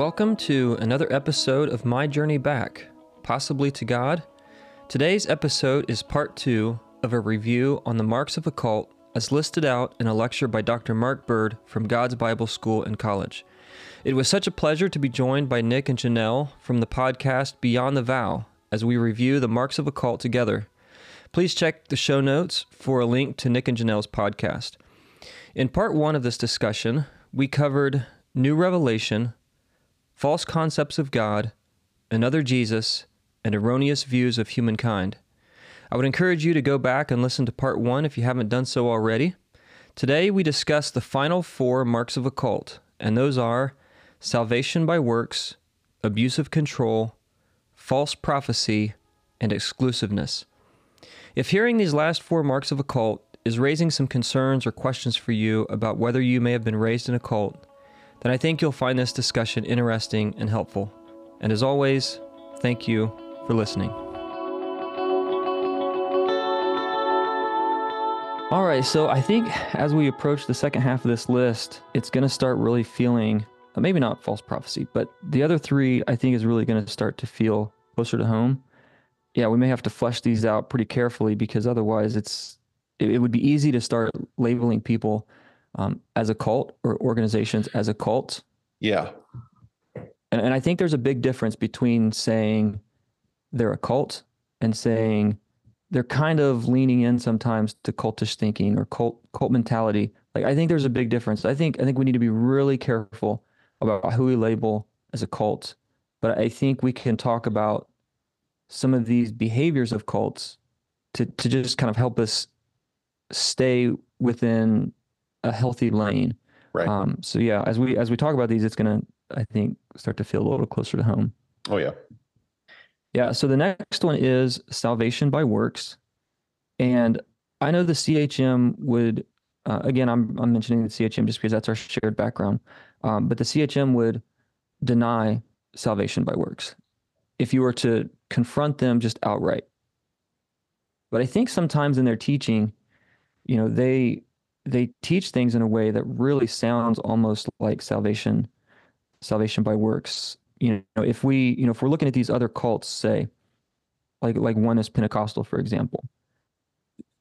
Welcome to another episode of My Journey Back, possibly to God. Today's episode is part two of a review on the marks of a cult as listed out in a lecture by Dr. Mark Bird from God's Bible School and College. It was such a pleasure to be joined by Nick and Janelle from the podcast Beyond the Vow as we review the marks of a cult together. Please check the show notes for a link to Nick and Janelle's podcast. In part one of this discussion, we covered new revelation, false concepts of God, another Jesus, and erroneous views of humankind. I would encourage you to go back and listen to part one if you haven't done so already. Today, we discuss the final four marks of a cult, and those are salvation by works, abuse of control, false prophecy, and exclusiveness. If hearing these last four marks of a cult is raising some concerns or questions for you about whether you may have been raised in a cult, then I think you'll find this discussion interesting and helpful. And as always, thank you for listening. All right, so I think as we approach the second half of this list, it's going to start really feeling uh, maybe not false prophecy, but the other three I think is really going to start to feel closer to home. Yeah, we may have to flesh these out pretty carefully because otherwise it's it, it would be easy to start labeling people um, as a cult or organizations as a cult. Yeah. And, and I think there's a big difference between saying they're a cult and saying they're kind of leaning in sometimes to cultish thinking or cult cult mentality. Like I think there's a big difference. I think I think we need to be really careful about who we label as a cult. But I think we can talk about some of these behaviors of cults to to just kind of help us stay within a healthy lane. Right. Um, so yeah, as we as we talk about these, it's gonna I think start to feel a little closer to home. Oh yeah. Yeah. So the next one is salvation by works, and I know the CHM would uh, again I'm I'm mentioning the CHM just because that's our shared background, um, but the CHM would deny salvation by works if you were to confront them just outright. But I think sometimes in their teaching, you know, they they teach things in a way that really sounds almost like salvation salvation by works you know, if we, you know, if we're looking at these other cults, say, like like oneness Pentecostal, for example,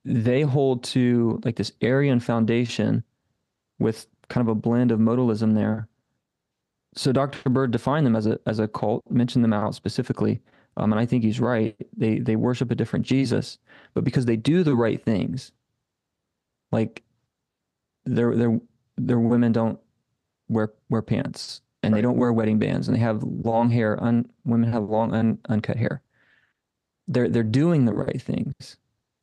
they hold to like this Arian foundation with kind of a blend of modalism there. So Dr. Bird defined them as a as a cult, mentioned them out specifically, um, and I think he's right. They they worship a different Jesus, but because they do the right things, like their their their women don't wear wear pants and right. they don't wear wedding bands and they have long hair. Un, women have long un, uncut hair. They're they're doing the right things,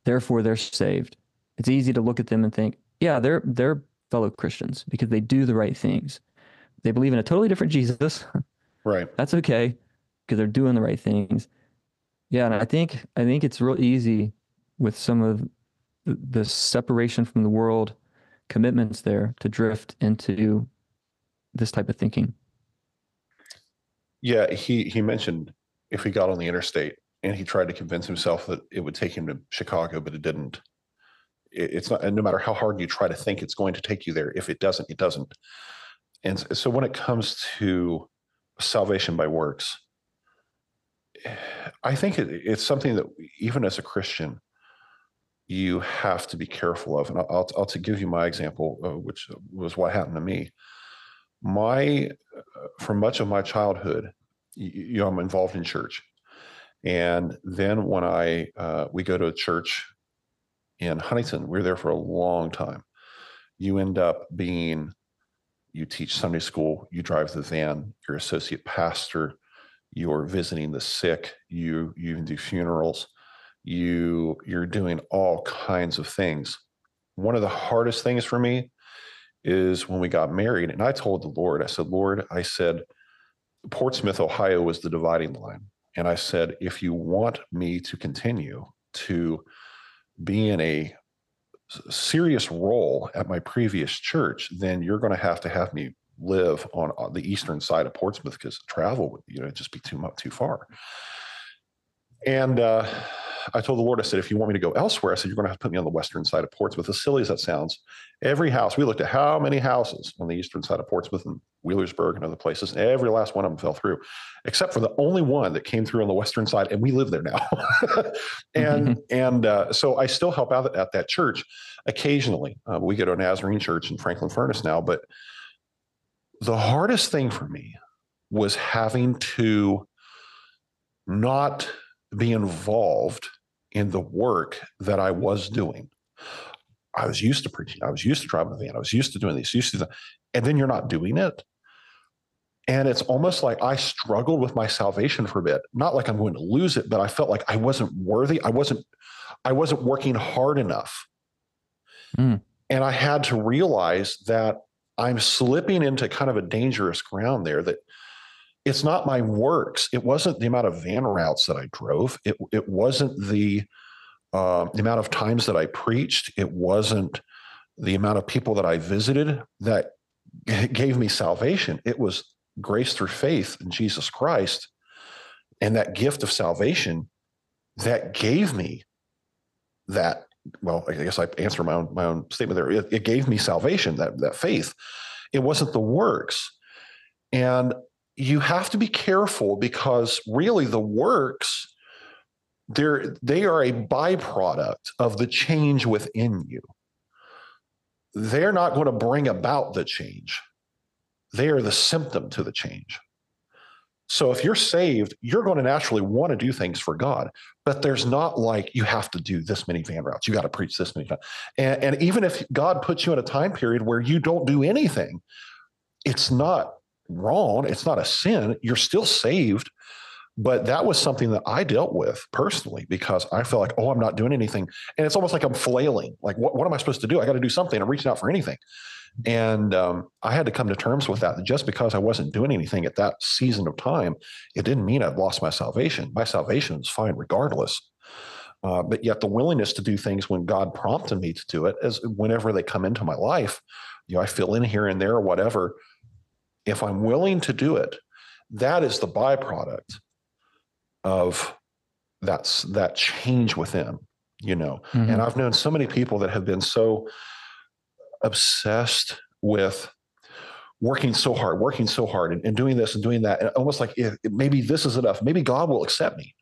therefore they're saved. It's easy to look at them and think, yeah, they're they're fellow Christians because they do the right things. They believe in a totally different Jesus. Right. That's okay because they're doing the right things. Yeah, and I think I think it's real easy with some of the, the separation from the world commitments there to drift into this type of thinking. Yeah, he he mentioned if he got on the interstate and he tried to convince himself that it would take him to Chicago, but it didn't. It, it's not, and no matter how hard you try to think it's going to take you there, if it doesn't, it doesn't. And so when it comes to salvation by works, I think it, it's something that even as a Christian, you have to be careful of. And I'll, I'll, to give you my example, uh, which was what happened to me. My uh, for much of my childhood you know i'm involved in church. And then when i uh, we go to a church in huntington we are there for a long time. You end up being you teach sunday school you drive the van you're associate pastor you're visiting the sick you you even do funerals you you're doing all kinds of things one of the hardest things for me is when we got married. And I told the Lord, I said, Lord, I said, Portsmouth, Ohio was the dividing line. And I said, if you want me to continue to be in a serious role at my previous church, then you're going to have to have me live on, on the eastern side of Portsmouth because travel would, you know, just be too much too far. And uh, I told the Lord, I said, if you want me to go elsewhere, I said, you're going to have to put me on the western side of Portsmouth. As silly as that sounds, every house, we looked at how many houses on the eastern side of Portsmouth and Wheelersburg and other places, and every last one of them fell through, except for the only one that came through on the western side, and we live there now. and and uh, so I still help out at that church occasionally. Uh, we go to a Nazarene church in Franklin Furnace now, but the hardest thing for me was having to not be involved in the work that I was doing. I was used to preaching. I was used to driving the van. I was used to doing this, used to, the, and then you're not doing it. And it's almost like I struggled with my salvation for a bit. Not like I'm going to lose it, but I felt like I wasn't worthy. I wasn't, I wasn't working hard enough. Mm. And I had to realize that I'm slipping into kind of a dangerous ground there that it's not my works. It wasn't the amount of van routes that I drove. It it wasn't the uh, the amount of times that I preached. It wasn't the amount of people that I visited that gave me salvation. It was grace through faith in Jesus Christ, and that gift of salvation that gave me that. Well, I guess I answer my own my own statement there. It, it gave me salvation. That that faith. It wasn't the works. And you have to be careful because really the works they're they are a byproduct of the change within you. They're not going to bring about the change. They are the symptom to the change. So if you're saved you're going to naturally want to do things for god but there's not like you have to do this many van routes. You got to preach this many times and, and even if god puts you in a time period where you don't do anything it's not wrong. It's not a sin. You're still saved. But that was something that I dealt with personally because I felt like, oh, I'm not doing anything. And it's almost like I'm flailing. Like, what, what am I supposed to do? I got to do something. I'm reaching out for anything. And um, I had to come to terms with that. Just because I wasn't doing anything at that season of time, it didn't mean I'd lost my salvation. My salvation is fine regardless. Uh, but yet the willingness to do things when God prompted me to do it, as whenever they come into my life, you know, I fill in here and there or whatever if I'm willing to do it, that is the byproduct of that's that change within, you know. Mm-hmm. And I've known so many people that have been so obsessed with working so hard, working so hard, and, and doing this and doing that, and almost like if, maybe this is enough. Maybe God will accept me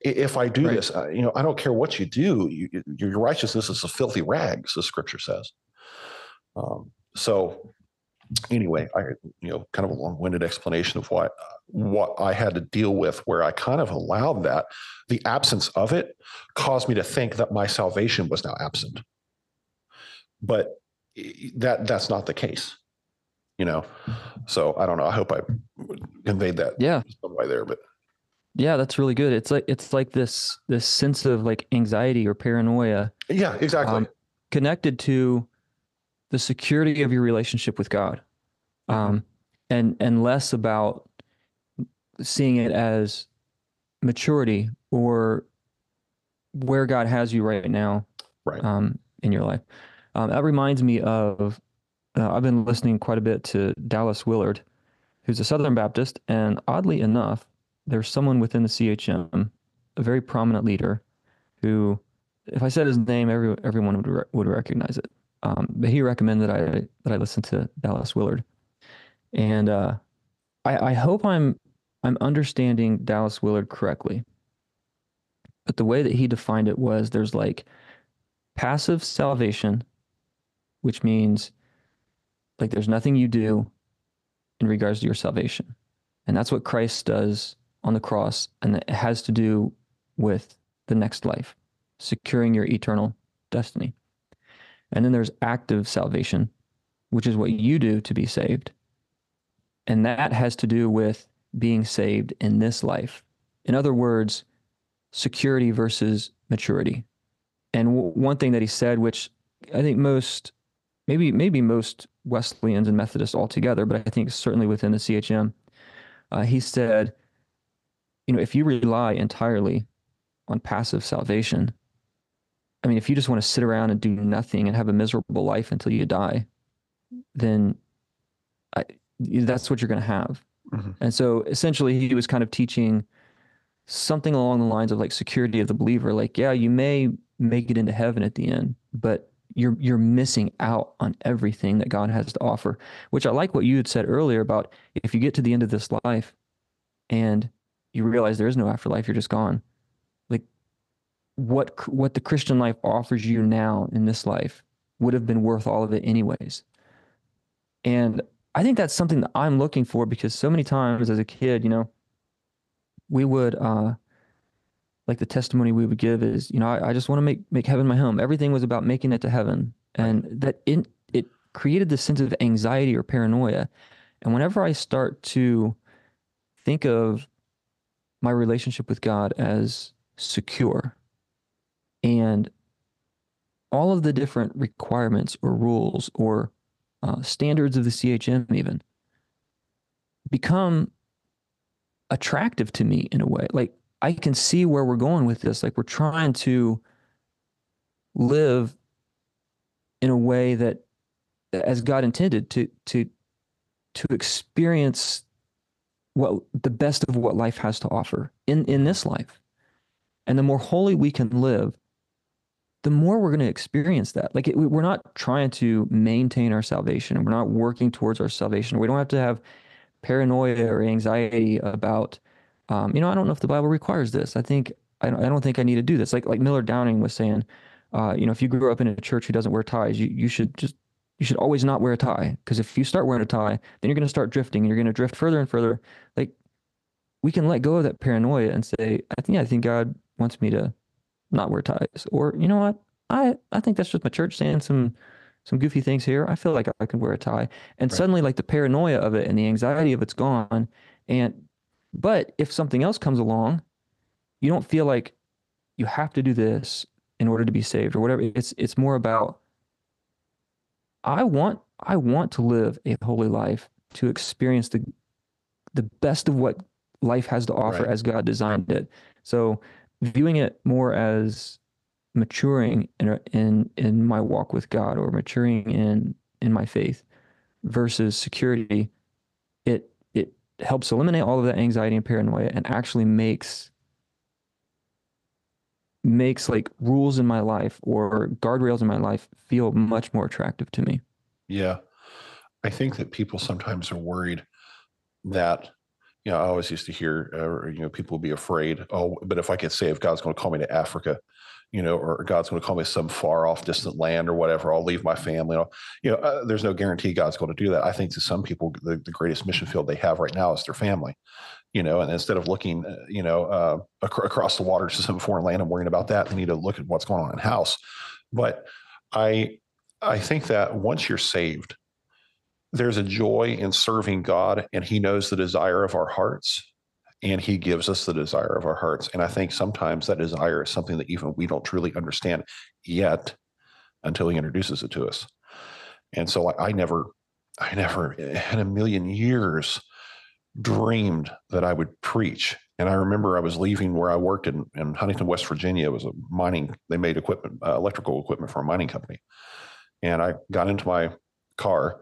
if I do right. this. Uh, you know, I don't care what you do. You, your righteousness is a filthy rags, the Scripture says. Um, so anyway, I you know kind of a long-winded explanation of what what I had to deal with, where I kind of allowed that the absence of it caused me to think that my salvation was now absent, but that that's not the case, you know. So I don't know. I hope I conveyed that. Yeah, some way there, but yeah, that's really good. It's like it's like this this sense of like anxiety or paranoia. Yeah, exactly. Um, connected to the security of your relationship with God, mm-hmm. um, and and less about seeing it as maturity or where God has you right now, right, um, in your life. Um, that reminds me of uh, I've been listening quite a bit to Dallas Willard, who's a Southern Baptist, and oddly enough, there's someone within the CHM, a very prominent leader, who, if I said his name, every everyone would re- would recognize it. Um, but he recommended that I that I listen to Dallas Willard, and uh, I, I hope I'm I'm understanding Dallas Willard correctly. But the way that he defined it was there's like passive salvation, which means like there's nothing you do in regards to your salvation. And that's what Christ does on the cross. And it has to do with the next life, securing your eternal destiny. And then there's active salvation, which is what you do to be saved. And that has to do with being saved in this life. In other words, security versus maturity. And w- one thing that he said, which I think most, maybe maybe most Wesleyans and Methodists altogether, but I think certainly within the CHM, uh, he said, you know, if you rely entirely on passive salvation, I mean, if you just want to sit around and do nothing and have a miserable life until you die, then I, that's what you're going to have. Mm-hmm. And so essentially, he was kind of teaching something along the lines of like security of the believer. Like, yeah, you may make it into heaven at the end, but you're you're missing out on everything that God has to offer. Which I like what you had said earlier about if you get to the end of this life and you realize there is no afterlife, you're just gone. What what the Christian life offers you now in this life would have been worth all of it anyways. And I think that's something that I'm looking for because so many times as a kid, you know, we would uh like the testimony we would give is, you know, I, I just want to make make heaven my home. Everything was about making it to heaven. And that in it created this sense of anxiety or paranoia. And whenever I start to think of my relationship with God as secure and all of the different requirements or rules or uh, standards of the CHM even become attractive to me in a way. Like I can see where we're going with this. Like we're trying to live in a way that as God intended to to to experience what the best of what life has to offer in in this life. And the more holy we can live, the more we're going to experience that. Like it, we're not trying to maintain our salvation. We're not working towards our salvation. We don't have to have paranoia or anxiety about, um, you know, I don't know if the Bible requires this. I think I don't, I don't think I need to do this. Like like Miller Downing was saying, uh, you know, if you grew up in a church who doesn't wear ties, you you should just you should always not wear a tie because if you start wearing a tie, then you're going to start drifting and you're going to drift further and further. Like we can let go of that paranoia and say, I think I think God wants me to not wear ties, or you know what, I I think that's just my church saying some some goofy things here. I feel like I can wear a tie. And right. suddenly like the paranoia of it and the anxiety of it's gone. And but if something else comes along, you don't feel like you have to do this in order to be saved or whatever. It's it's more about I want I want to live a holy life to experience the the best of what life has to offer right. as God designed it. So viewing it more as maturing in in in my walk with God or maturing in in my faith versus security, it it helps eliminate all of that anxiety and paranoia and actually makes makes like rules in my life or guardrails in my life feel much more attractive to me. Yeah. I think that people sometimes are worried that you know, I always used to hear, uh, you know, people would be afraid. Oh, but if I get saved, God's going to call me to Africa you know, or God's going to call me some far off distant land or whatever. I'll leave my family. You know, uh, there's no guarantee God's going to do that. I think to some people, the, the greatest mission field they have right now is their family. You know, and instead of looking, uh, you know, uh, ac- across the water to some foreign land and worrying about that, they need to look at what's going on in house. But I, I think that once you're saved, there's a joy in serving God, and He knows the desire of our hearts and he gives us the desire of our hearts. And I think sometimes that desire is something that even we don't truly understand yet until he introduces it to us. And so I never, I never in a million years dreamed that I would preach. And I remember I was leaving where I worked in, in Huntington, West Virginia. It was a mining, they made equipment, uh, electrical equipment for a mining company. And I got into my car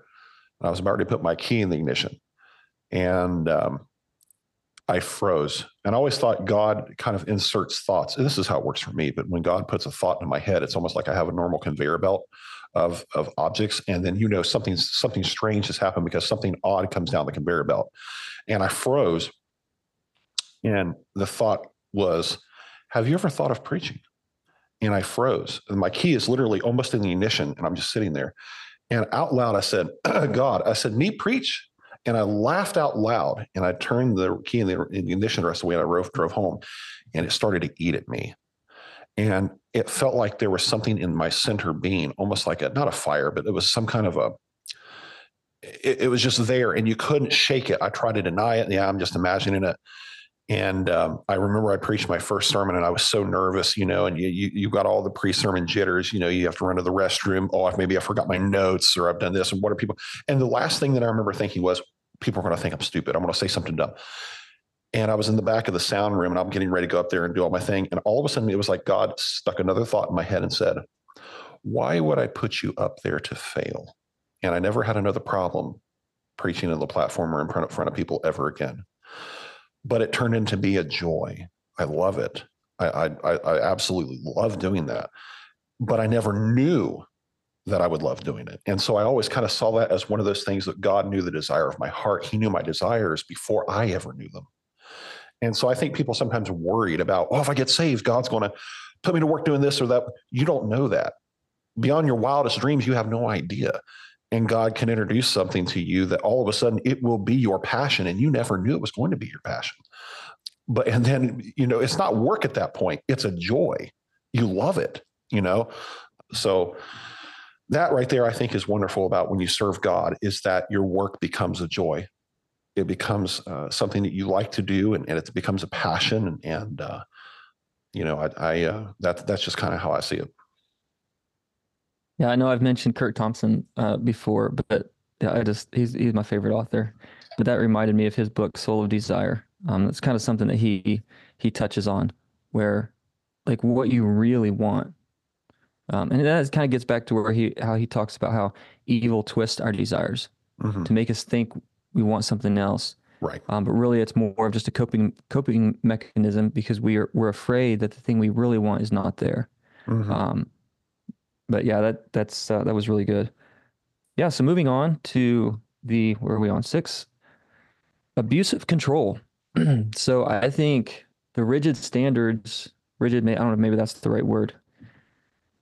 I was about to put my key in the ignition. And um, I froze. And I always thought God kind of inserts thoughts. And this is how it works for me. But when God puts a thought in my head, it's almost like I have a normal conveyor belt of, of objects. And then you know something something strange has happened because something odd comes down the conveyor belt. And I froze. And the thought was, have you ever thought of preaching? And I froze. And my key is literally almost in the ignition. And I'm just sitting there. And out loud, I said, God, I said, me preach? And I laughed out loud and I turned the key in the, ignition the rest of the way and I drove, drove home and it started to eat at me. And it felt like there was something in my center being almost like a, not a fire, but it was some kind of a, it, it was just there and you couldn't shake it. I tried to deny it. Yeah, I'm just imagining it. And um, I remember I preached my first sermon and I was so nervous, you know, and you, you, you got all the pre-sermon jitters, you know, you have to run to the restroom. Oh, maybe I forgot my notes or I've done this. And what are people? And the last thing that I remember thinking was, people are going to think I'm stupid. I'm going to say something dumb. And I was in the back of the sound room and I'm getting ready to go up there and do all my thing. And all of a sudden it was like God stuck another thought in my head and said, Why would I put you up there to fail? And I never had another problem preaching on the platform or in front of people ever again. But it turned into be a joy I love it. I, I, I absolutely love doing that. But I never knew that I would love doing it. And so I always kind of saw that as one of those things that God knew the desire of my heart. He knew my desires before I ever knew them. And so I think people sometimes worried about, oh, if I get saved, God's going to put me to work doing this or that. You don't know that. Beyond your wildest dreams, you have no idea. And God can introduce something to you that all of a sudden it will be your passion and you never knew it was going to be your passion. But, and then, you know, it's not work at that point, it's a joy. You love it, you know? So, that right there, I think, is wonderful about when you serve God is that your work becomes a joy. It becomes uh, something that you like to do, and, and it becomes a passion. And, and uh, you know, I, I uh, that that's just kind of how I see it. Yeah, I know I've mentioned Curt Thompson uh, before, but I just he's he's my favorite author. But that reminded me of his book Soul of Desire. Um, it's kind of something that he he touches on, where like what you really want um, and that kind of gets back to where he how he talks about how evil twists our desires mm-hmm. to make us think we want something else. Right. Um, but really, it's more of just a coping coping mechanism because we are we're afraid that the thing we really want is not there. Mm-hmm. Um, but yeah, that that's uh, that was really good. Yeah. So moving on to the where are we on six? Abusive control. so I think the rigid standards, rigid. I don't know. Maybe that's the right word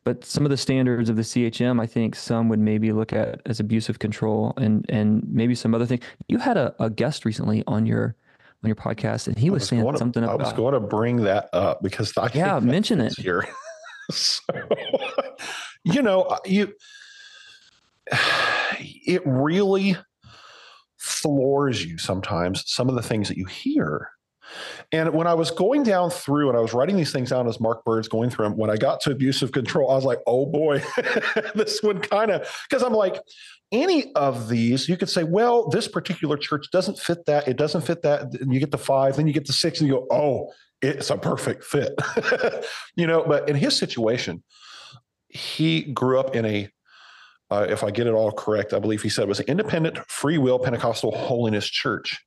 but some of the standards of the CHM, I think some would maybe look at as abusive control and and maybe some other thing. You had a, a guest recently on your on your podcast, and he was, was saying to, something about. I was going to bring that up because I yeah, mention it here. so, you know, uh, you it really floors you sometimes. Some of the things that you hear and when I was going down through and I was writing these things down as Mark Bird's going through them, when I got to abusive control, I was like, oh boy, this one kind of, because I'm like, any of these, you could say, well, this particular church doesn't fit that. It doesn't fit that. And you get the five, then you get the six, and you go, oh, it's a perfect fit. you know, but in his situation, he grew up in a uh, if I get it all correct, I believe he said it was an independent, free will Pentecostal holiness church.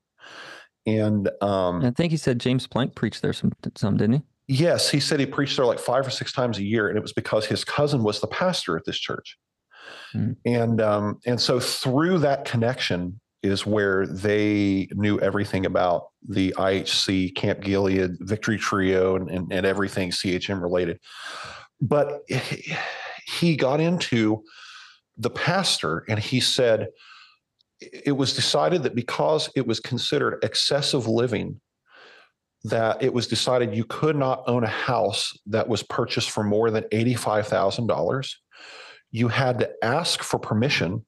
And um, I think he said James Plank preached there some, some, didn't he? Yes, he said he preached there like five or six times a year, and it was because his cousin was the pastor at this church. Mm-hmm. And um, and so through that connection is where they knew everything about the IHC, Camp Gilead, Victory Trio, and, and, and everything CHM related. But he got into the pastor, and he said, it was decided that because it was considered excessive living that it was decided you could not own a house that was purchased for more than $85,000 you had to ask for permission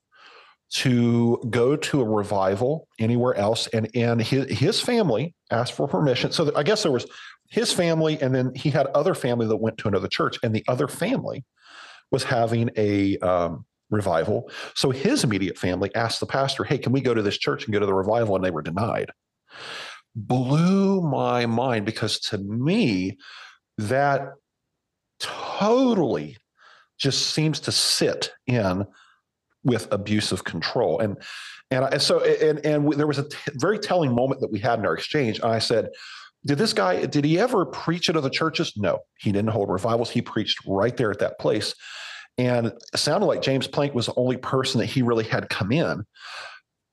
to go to a revival anywhere else and and his, his family asked for permission. So i guess there was his family and then he had other family that went to another church and the other family was having a um, revival. So his immediate family asked the pastor, Hey, can we go to this church and go to the revival? And they were denied. Blew my mind because to me, that totally just seems to sit in with abusive control. And and, I, so and and there was a t- very telling moment that we had in our exchange. And I said, did this guy did he ever preach at other churches? No, he didn't hold revivals. He preached right there at that place. And it sounded like James Plank was the only person that he really had come in.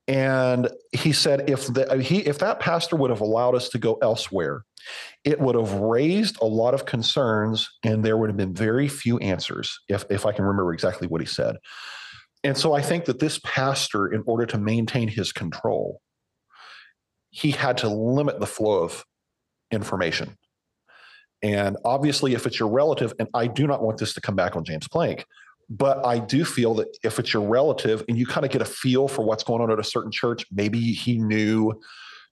And he said, if the, he if that pastor would have allowed us to go elsewhere, it would have raised a lot of concerns, and there would have been very few answers. If if I can remember exactly what he said. And so I think that this pastor, in order to maintain his control, he had to limit the flow of information. And obviously, if it's your relative, and I do not want this to come back on James Plank, but I do feel that if it's your relative and you kind of get a feel for what's going on at a certain church, maybe he knew.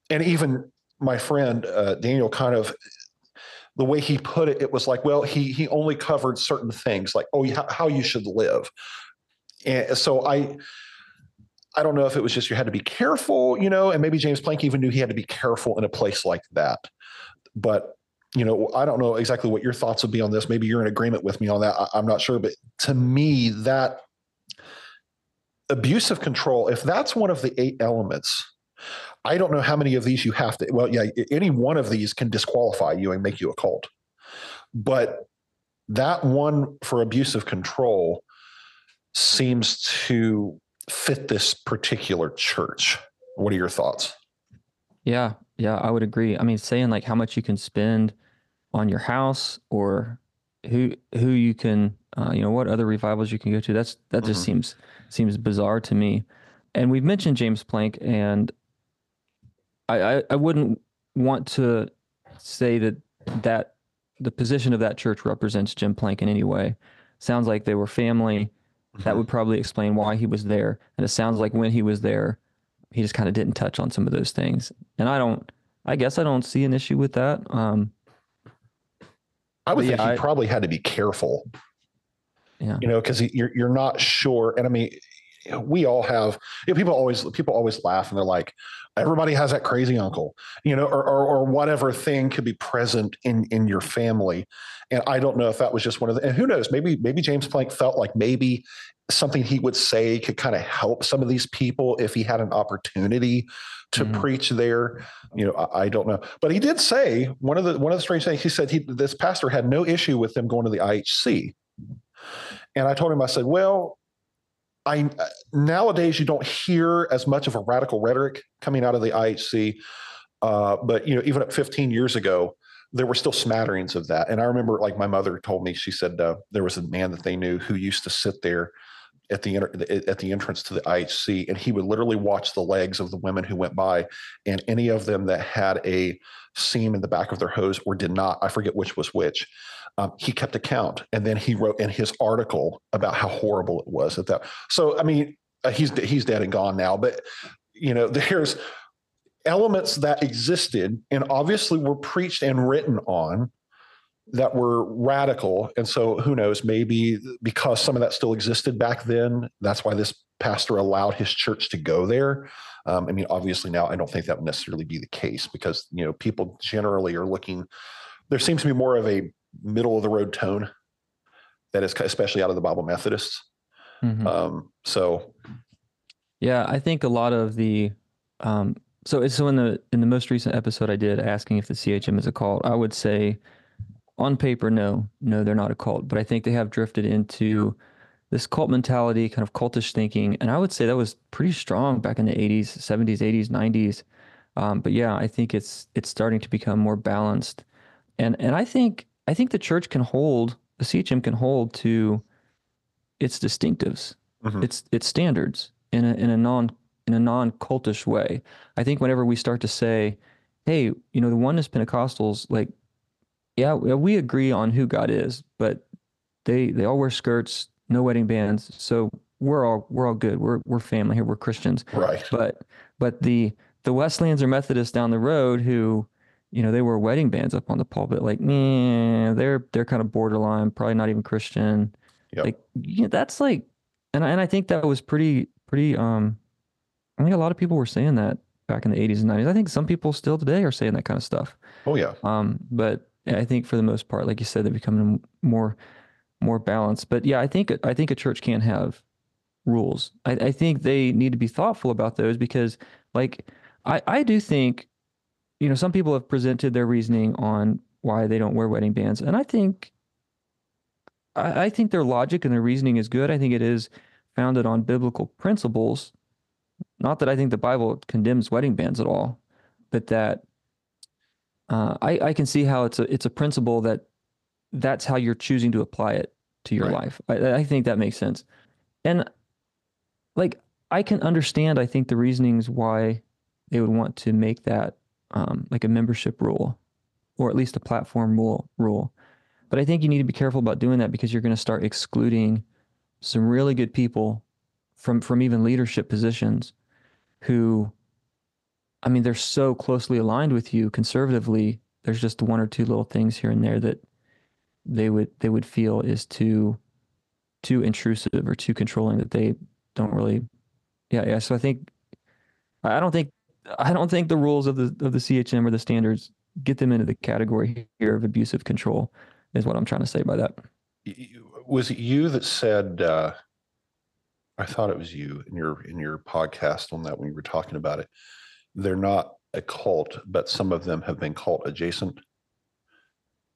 And even my friend uh, Daniel kind of the way he put it, it was like, well, he he only covered certain things, like oh, how you should live. And so I, I don't know if it was just you had to be careful, you know, and maybe James Plank even knew he had to be careful in a place like that. But you know, I don't know exactly what your thoughts would be on this. Maybe you're in agreement with me on that. I, am not sure, but to me, that abusive control, if that's one of the eight elements I don't know how many of these you have to. Well, yeah, any one of these can disqualify you and make you a cult. But that one for abusive control seems to fit this particular church. What are your thoughts? Yeah, yeah, I would agree. I mean, saying like how much you can spend on your house or who who you can uh, you know what other revivals you can go to that's that mm-hmm. just seems seems bizarre to me and we've mentioned james plank and I, I i wouldn't want to say that that the position of that church represents jim plank in any way sounds like they were family mm-hmm. that would probably explain why he was there and it sounds like when he was there he just kind of didn't touch on some of those things and i don't i guess i don't see an issue with that um I would think he I, probably had to be careful. Yeah. You know, because you're you're not sure, and I mean, we all have. You know, people always people always laugh, and they're like, everybody has that crazy uncle, you know, or, or or whatever thing could be present in in your family. And I don't know if that was just one of the. And who knows? Maybe maybe James Plank felt like maybe something he would say could kind of help some of these people if he had an opportunity to mm-hmm. preach there. You know, I, I, don't know, but he did say one of the one of the strange things. He said he this pastor had no issue with them going to the IHC, and I told him I said, well. I nowadays you don't hear as much of a radical rhetoric coming out of the IHC, uh, but you know even 15 years ago, there were still smatterings of that. And I remember, like my mother told me, she said uh, there was a man that they knew who used to sit there at the at the entrance to the IHC, and he would literally watch the legs of the women who went by, and any of them that had a seam in the back of their hose or did not, I forget which was which. Um, he kept account, and then he wrote in his article about how horrible it was at that. So, I mean, uh, he's he's dead and gone now, but you know, there's elements that existed and obviously were preached and written on that were radical. And so who knows, maybe because some of that still existed back then, that's why this pastor allowed his church to go there. Um, I mean, obviously now I don't think that would necessarily be the case because, you know, people generally are looking, there seems to be more of a middle of the road tone that is especially out of the Bible Methodists. Mm-hmm. Um, so. Yeah, I think a lot of the, um, so so in the in the most recent episode I did asking if the CHM is a cult, I would say on paper, no, no, they're not a cult, but I think they have drifted into this cult mentality, kind of cultish thinking, and I would say that was pretty strong back in the '80s, '70s, '80s, '90s. Um, but yeah, I think it's it's starting to become more balanced, and and I think I think the church can hold the CHM can hold to its distinctives, mm-hmm. its its standards in a in a non in a non cultish way. I think whenever we start to say, hey, you know, the oneness Pentecostals like yeah, we agree on who God is, but they they all wear skirts, no wedding bands, so we're all we're all good. We're we're family here. We're Christians, right? But but the the Wesleyans or Methodists down the road who, you know, they wear wedding bands up on the pulpit, like, man, they're they're kind of borderline, probably not even Christian. Yep. Like, you know, that's like, and I, and I think that was pretty pretty. Um, I think a lot of people were saying that back in the 80s and 90s. I think some people still today are saying that kind of stuff. Oh yeah. Um, but I think for the most part, like you said, they're becoming more more balanced. But yeah, I think I think a church can have rules. I, I think they need to be thoughtful about those because, like, I I do think, you know, some people have presented their reasoning on why they don't wear wedding bands, and I think I, I think their logic and their reasoning is good. I think it is founded on biblical principles. Not that I think the Bible condemns wedding bands at all, but that uh, I, I can see how it's a it's a principle that that's how you're choosing to apply it to your right. life. I, I think that makes sense, and like I can understand. I think the reasonings why they would want to make that um, like a membership rule, or at least a platform rule rule. But I think you need to be careful about doing that because you're going to start excluding some really good people from from even leadership positions who I mean, they're so closely aligned with you conservatively. There's just one or two little things here and there that they would they would feel is too too intrusive or too controlling that they don't really yeah yeah so i think i don't think i don't think the rules of the of the chm or the standards get them into the category here of abusive control is what i'm trying to say by that was it you that said uh i thought it was you in your in your podcast on that when you were talking about it they're not a cult, but some of them have been cult adjacent.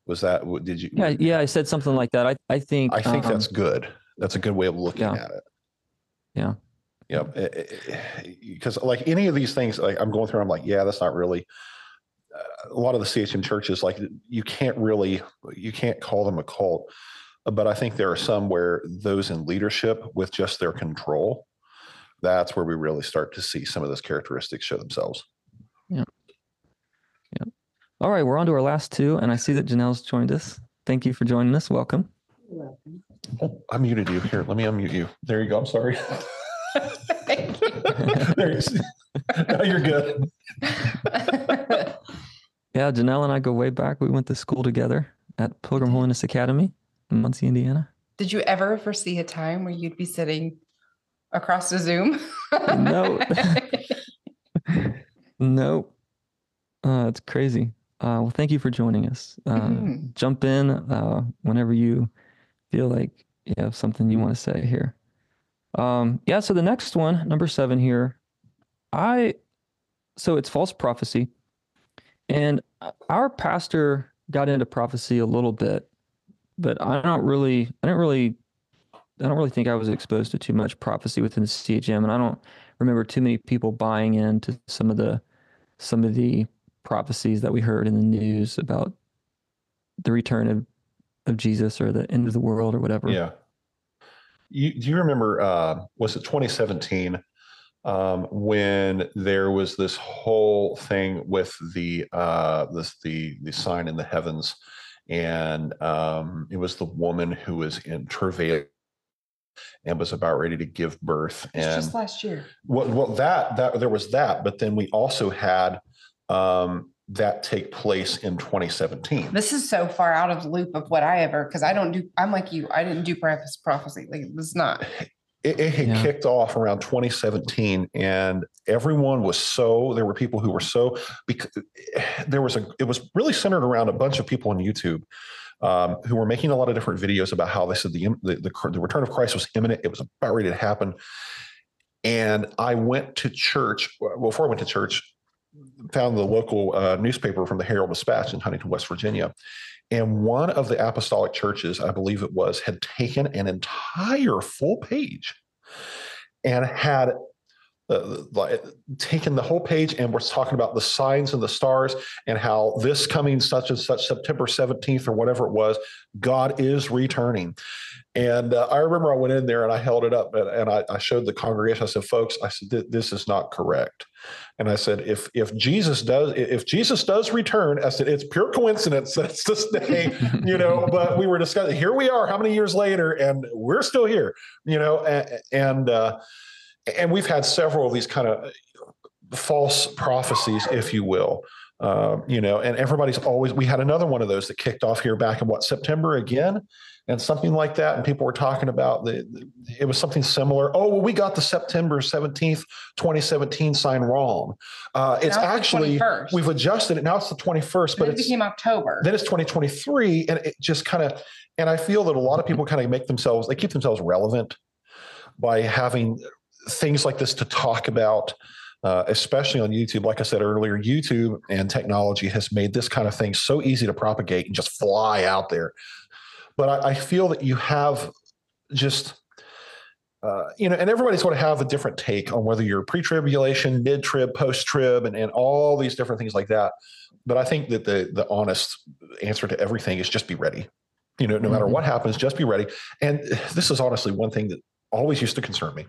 Was that, what- did you? Yeah, yeah, I said something like that. I I think I think um, that's good. That's a good way of looking Yeah. at it. Yeah. Yeah, Because like any of these things, like I'm going through, I'm like, yeah, that's not really. Uh, a lot of the CHM churches, like you can't really, you can't call them a cult. But I think there are some where those in leadership with just their control, that's where we really start to see some of those characteristics show themselves. Yeah. Yeah. All right, we're on to our last two, and I see that Janelle's joined us. Thank you for joining us. Welcome. Oh, I muted you. Here, let me unmute you. There you go. I'm sorry. there you no, you're good. Yeah, Janelle and I go way back. We went to school together at Pilgrim mm-hmm. Holiness Academy in Muncie, Indiana. Did you ever foresee a time where you'd be sitting across the Zoom? No. Nope. Uh, it's crazy. Uh, well, thank you for joining us. Uh, Mhm. Jump in uh, whenever you feel like you have something you want to say here. Um, yeah. So the next one, number seven here, I. So it's false prophecy, and uh, our pastor got into prophecy a little bit, but I don't really, I don't really, I don't really think I was exposed to too much prophecy within the CHM, and I don't remember too many people buying into some of the some of the prophecies that we heard in the news about the return of of Jesus or the end of the world or whatever. Yeah. You, do you remember, uh, was it 2017 um, when there was this whole thing with the, uh, this, the, the sign in the heavens and um, it was the woman who was in travail and was about ready to give birth It's and just last year. well, well, that that there was that, but then we also had um, that take place in 2017. This is so far out of the loop of what I ever, because I don't do, I'm like you, I didn't do prophecy. Like it was not. it, it had Yeah. kicked off around 2017 and everyone was so there were people who were so because there was a it was really centered around a bunch of people on youtube um, who were making a lot of different videos about how they said the, the the the return of christ was imminent it was about ready to happen and i went to church well before i went to church found the local uh, newspaper from the herald dispatch in huntington west virginia and one of the apostolic churches, I believe it was, had taken an entire full page and had uh, like taken the whole page and was talking about the signs and the stars and how this coming such and such September 17th or whatever it was, God is returning. And uh, I remember I went in there and I held it up and, and I, I showed the congregation. I said, "Folks, I said this is not correct." And I said, "If if Jesus does if Jesus does return, I said it's pure coincidence that it's this day, you know." but we were discussing. Here we are, how many years later, and we're still here, you know. And and, uh, and we've had several of these kind of false prophecies, if you will. Um, you know, and everybody's always. We had another one of those that kicked off here back in what September again, and something like that. And people were talking about the, the- it was something similar. Oh, well, we got the September 17th, 2017 sign wrong. Uh, it's actually, we've adjusted it. Now it's the 21st, but it it's, became October. then it's 2023. And it just kind of, and I feel that a lot of people kind of make themselves, they keep themselves relevant by having things like this to talk about. Uh, especially on YouTube, like I said earlier, YouTube and technology has made this kind of thing so easy to propagate and just fly out there but I, I feel that you have just uh, you know, and everybody's going to have a different take on whether you're pre-tribulation, mid-trib, post-trib, and, and all these different things like that. But I think that the the honest answer to everything is just be ready. You know, no matter Mhm. what happens, just be ready. And this is honestly one thing that always used to concern me.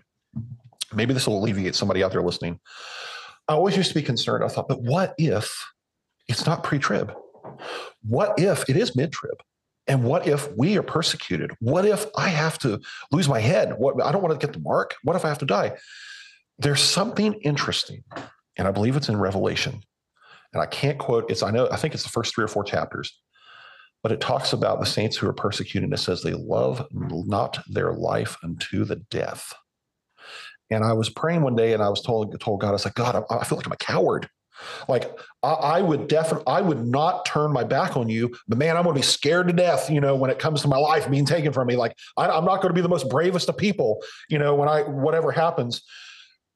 Maybe this will alleviate somebody out there listening. I always used to be concerned. I thought, but what if it's not pre-trib? What if it is mid-trib? And what if we are persecuted? What if I have to lose my head? What I don't want to get the mark. What if I have to die? There's something interesting, and I believe it's in Revelation. And I can't quote it's, I know, I think it's the first three or four chapters, but it talks about the saints who are persecuted. And it says they love not their life unto the death. And I was praying one day and I was told, told God, I was like, God, I, I feel like I'm a coward. Like I, I would definitely, I would not turn my back on you, but man, I'm going to be scared to death. You know, when it comes to my life being taken from me, like I, I'm not going to be the most bravest of people. You know, when I whatever happens,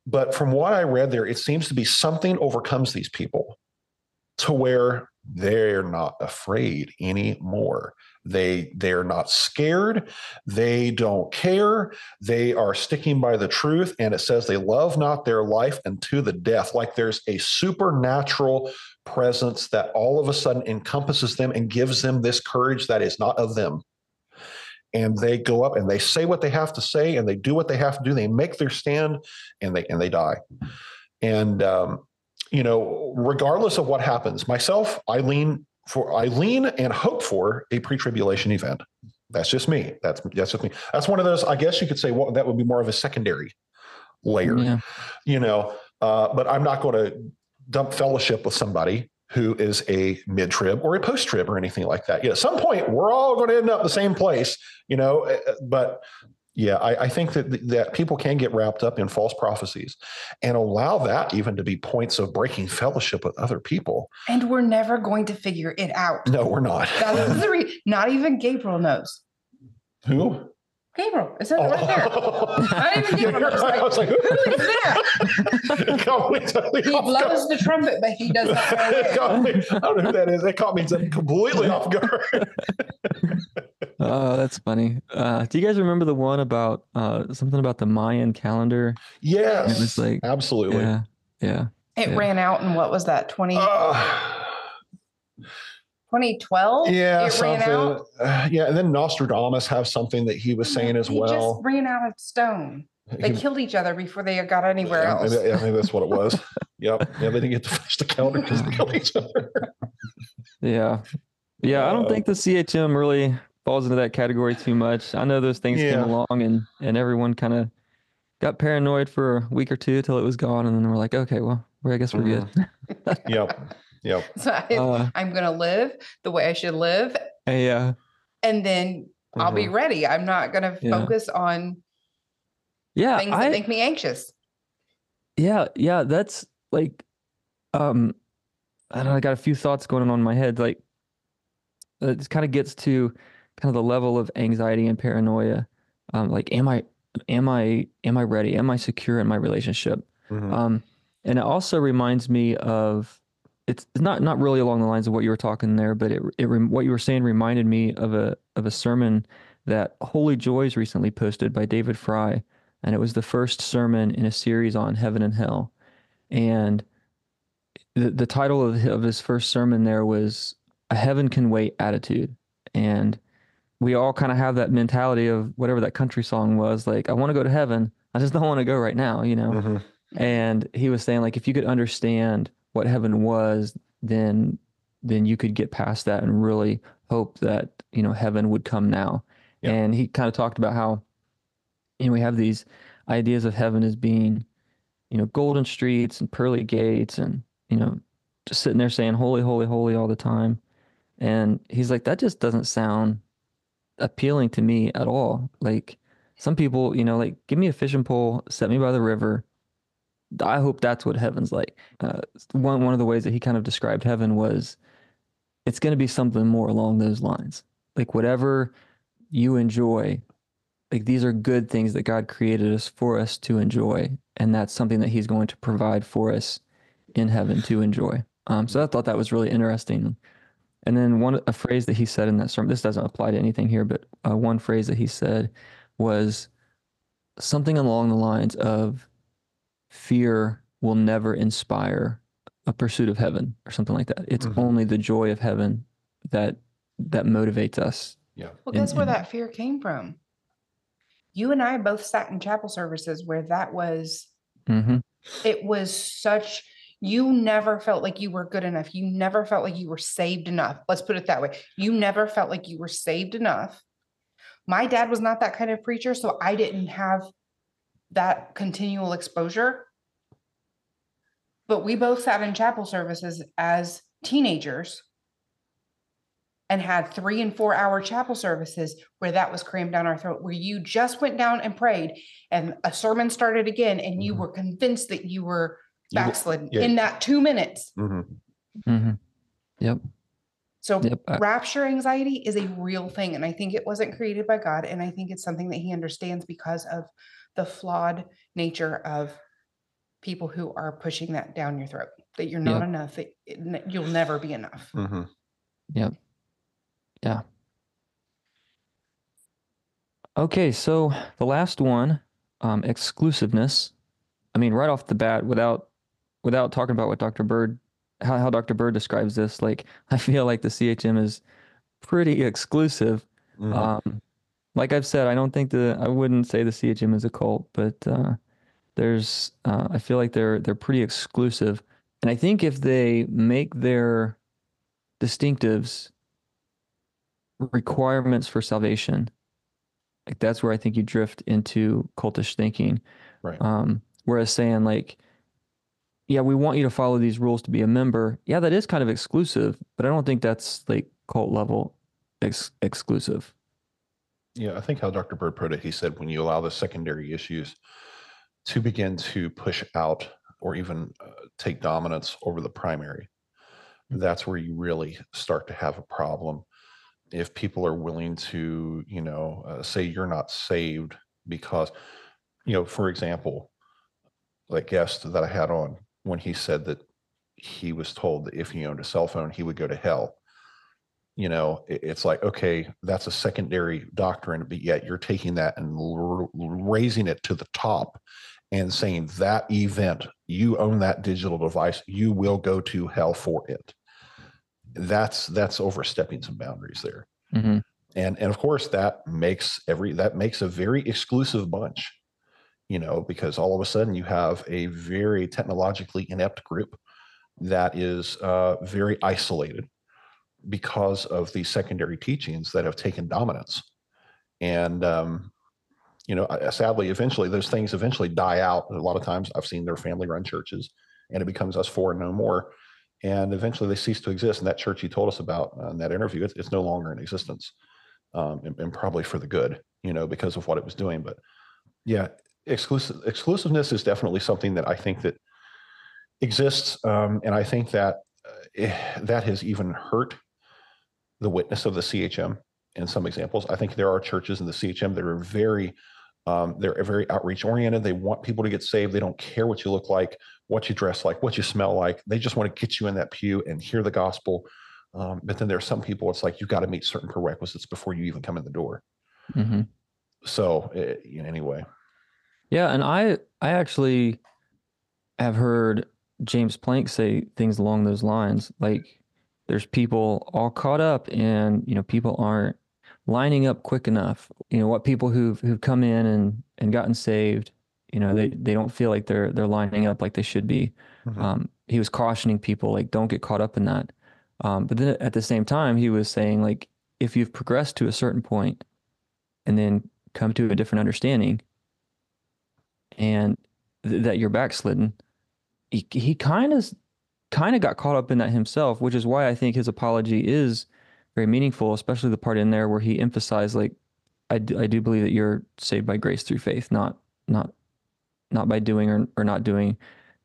but from what I read there, it seems to be something overcomes these people to where they're not afraid anymore. They they're not scared. They don't care. They are sticking by the truth. And it says they love not their life unto the death. Like there's a supernatural presence that all of a sudden encompasses them and gives them this courage that is not of them. And they go up and they say what they have to say and they do what they have to do. They make their stand and they and they die. And um, you know, regardless of what happens, myself, I lean for I lean and hope for a pre-tribulation event. That's just me. That's that's just me. That's one of those. I guess you could say well, that would be more of a secondary layer. Yeah. You know, uh, but I'm not going to dump fellowship with somebody who is a mid-trib or a post-trib or anything like that. Yeah, at some point we're all going to end up the same place. You know, uh, uh, but yeah, I, I, think that that people can get wrapped up in false prophecies and allow that even to be points of breaking fellowship with other people. And we're never going to figure it out. No, we're not. That's the re- not even Gabriel knows. Who? Gabriel, is that oh. right there? Not even Gabriel. Yeah, like, I was like, who is there? he blows the trumpet, but he does not know. Me, I don't know who that is. It caught me completely off guard. oh, that's funny. Uh, do you guys remember the one about uh, something about the Mayan calendar? Yes. It was like absolutely. Yeah. Yeah. It yeah. ran out in what was that? 20 uh, 2012. Yeah, it ran out. Uh, yeah, and then Nostradamus have something that he was saying as he well. Just ran out of stone. They he, killed each other before they got anywhere yeah, else. Maybe, yeah, maybe that's what it was. yep. Yeah, they didn't get to finish the calendar because they killed each other. yeah. Yeah, I don't uh, think the CHM really falls into that category too much. I know those things yeah. came along and and everyone kind of got paranoid for a week or two till it was gone, and then we're like, okay, well, I guess we're mm-hmm. good. yep. Yep. So I, uh, I'm going to live the way I should live. Yeah. And then mm-hmm. I'll be mm-hmm. ready. I'm not going to yeah. focus on yeah things that I, make me anxious. Yeah, yeah, that's like um I don't know, I got a few thoughts going on in my head like it kind of gets to kind of the level of anxiety and paranoia. Um like am I am I am I ready? Am I secure in my relationship? Mm-hmm. Um and it also reminds me of it's not not really along the lines of what you were talking there, but it it what you were saying reminded me of a of a sermon that Holy Joys recently posted by David Fry, and it was the first sermon in a series on heaven and hell, and the the title of of his first sermon there was a heaven can wait attitude, and we all kind of have that mentality of whatever that country song was like I want to go to heaven, I just don't want to go right now, you know. Mm-hmm. And he was saying like if you could understand what heaven was, then then you could get past that and really hope that you know heaven would come now. Yeah. And he kind of talked about how you know we have these ideas of heaven as being you know golden streets and pearly gates and you know just sitting there saying holy holy holy all the time and he's like that just doesn't sound appealing to me at all like some people you know like give me a fishing pole set me by the river I hope that's what heaven's like. Uh, one one of the ways that he kind of described heaven was it's going to be something more along those lines. Like whatever you enjoy, like these are good things that God created us for us to enjoy, and that's something that He's going to provide for us in heaven to enjoy. Um, so I thought that was really interesting. And then one a phrase that he said in that sermon. This doesn't apply to anything here, but uh, one phrase that he said was something along the lines of fear will never inspire a pursuit of heaven or something like that. It's mm-hmm. only the joy of heaven that that motivates us. Yeah. Well, guess in, where in, that fear came from? You and I both sat in chapel services where that was mm-hmm. it was such you never felt like you were good enough. You never felt like you were saved enough. Let's put it that way. You never felt like you were saved enough. My dad was not that kind of preacher, so I didn't have that continual exposure. But we both sat in chapel services as teenagers and had three and four hour chapel services where that was crammed down our throat, where you just went down and prayed and a sermon started again and you mm-hmm. were convinced that you were backslidden yeah. in that two minutes. Mm-hmm. Mm-hmm. Yep. So yep. rapture anxiety is a real thing. And I think it wasn't created by God. And I think it's something that he understands because of the flawed nature of people who are pushing that down your throat that you're not Yep. enough that you'll never be enough Mhm. Yep. Yeah. Okay, so the last one, um, exclusiveness. I mean, right off the bat, without without talking about what Dr. Bird, how, how Dr. Bird describes this, like I feel like the CHM is pretty exclusive. Mhm. Um, like I've said, I don't think the I wouldn't say the CHM is a cult, but uh, there's uh, I feel like they're they're pretty exclusive, and I think if they make their distinctives requirements for salvation, like that's where I think you drift into cultish thinking. Right. Um, whereas saying like, yeah, we want you to follow these rules to be a member. Yeah, that is kind of exclusive, but I don't think that's like cult level ex- exclusive. Yeah, I think how Dr. Bird put it, he said when you allow the secondary issues to begin to push out or even uh, take dominance over the primary, Mhm. that's where you really start to have a problem. If people are willing to, you know, uh, say you're not saved because, you know, for example, that guest that I had on when he said that he was told that if he owned a cell phone, he would go to hell you know it's like okay that's a secondary doctrine but yet you're taking that and r- raising it to the top and saying that event you own that digital device you will go to hell for it. That's that's overstepping some boundaries there. Hmm and and of course that makes every that makes a very exclusive bunch you know because all of a sudden you have a very technologically inept group that is uh, very isolated because of the secondary teachings that have taken dominance. And um, you know uh, sadly eventually those things eventually die out. A lot of times i've seen their family run churches and it becomes us four and no more. And eventually they cease to exist and that church you told us about in that interview it's, it's no longer in existence um, and, and probably for the good, you know, because of what it was doing. But yeah, exclusive exclusiveness is definitely something that I think that exists, um, and I think that uh, eh, that has even hurt the witness of the CHM in some examples. I think there are churches in the CHM that are very um, they're very outreach oriented. They want people to get saved. They don't care what you look like, what you dress like, what you smell like. They just want to get you in that pew and hear the gospel. Um, but then there are some people, it's like you've got to meet certain prerequisites before you even come in the door. hmm So, you know, anyway, Yeah, and I I actually have heard James Plank say things along those lines. Like there's people all caught up and you know people aren't lining up quick enough. You know, what people who've who've come in and and gotten saved, you know, they they don't feel like they're they're lining up like they should be. Mhm. Um, he was cautioning people like don't get caught up in that. Um, but then at the same time, he was saying like if you've progressed to a certain point and then come to a different understanding and th- that you're backslidden, he he kind of kind of got caught up in that himself, which is why I think his apology is very meaningful, especially the part in there where he emphasized like I do, I do believe that you're saved by grace through faith, not not not by doing or, or not doing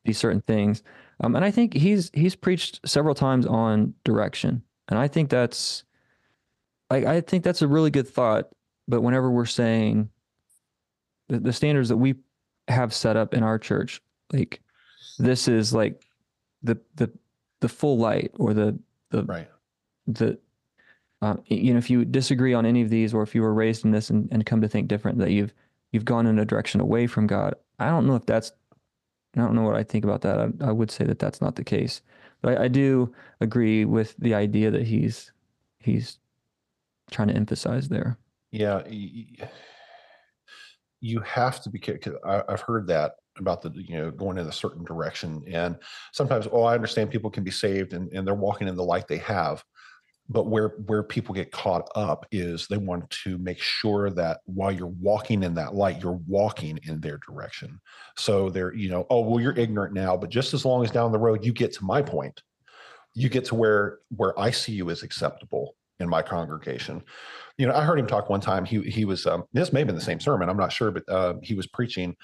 these certain things. Um, and I think he's he's preached several times on direction, and I think that's like I think that's a really good thought. But whenever we're saying the, the standards that we have set up in our church, like this is like the the the full light or the the right. the uh, you know if you disagree on any of these or if you were raised in this and, and come to think different that you've you've gone in a direction away from god i don't know if that's i don't know what i think about that i, I would say that that's not the case but I, I do agree with the idea that he's he's trying to emphasize there Yeah. You have to be careful. I've heard that about the, you know, going in a certain direction. And sometimes, oh, I understand people can be saved and, and they're walking in the light they have. But where where people get caught up is they want to make sure that while you're walking in that light, you're walking in their direction. So they're, you know, oh well, you're ignorant now, but just as long as down the road you get to my point, you get to where where I see you as acceptable in my congregation. You know, I heard him talk one time. He he was um, this may have been the same sermon. I'm not sure, but uh, he was preaching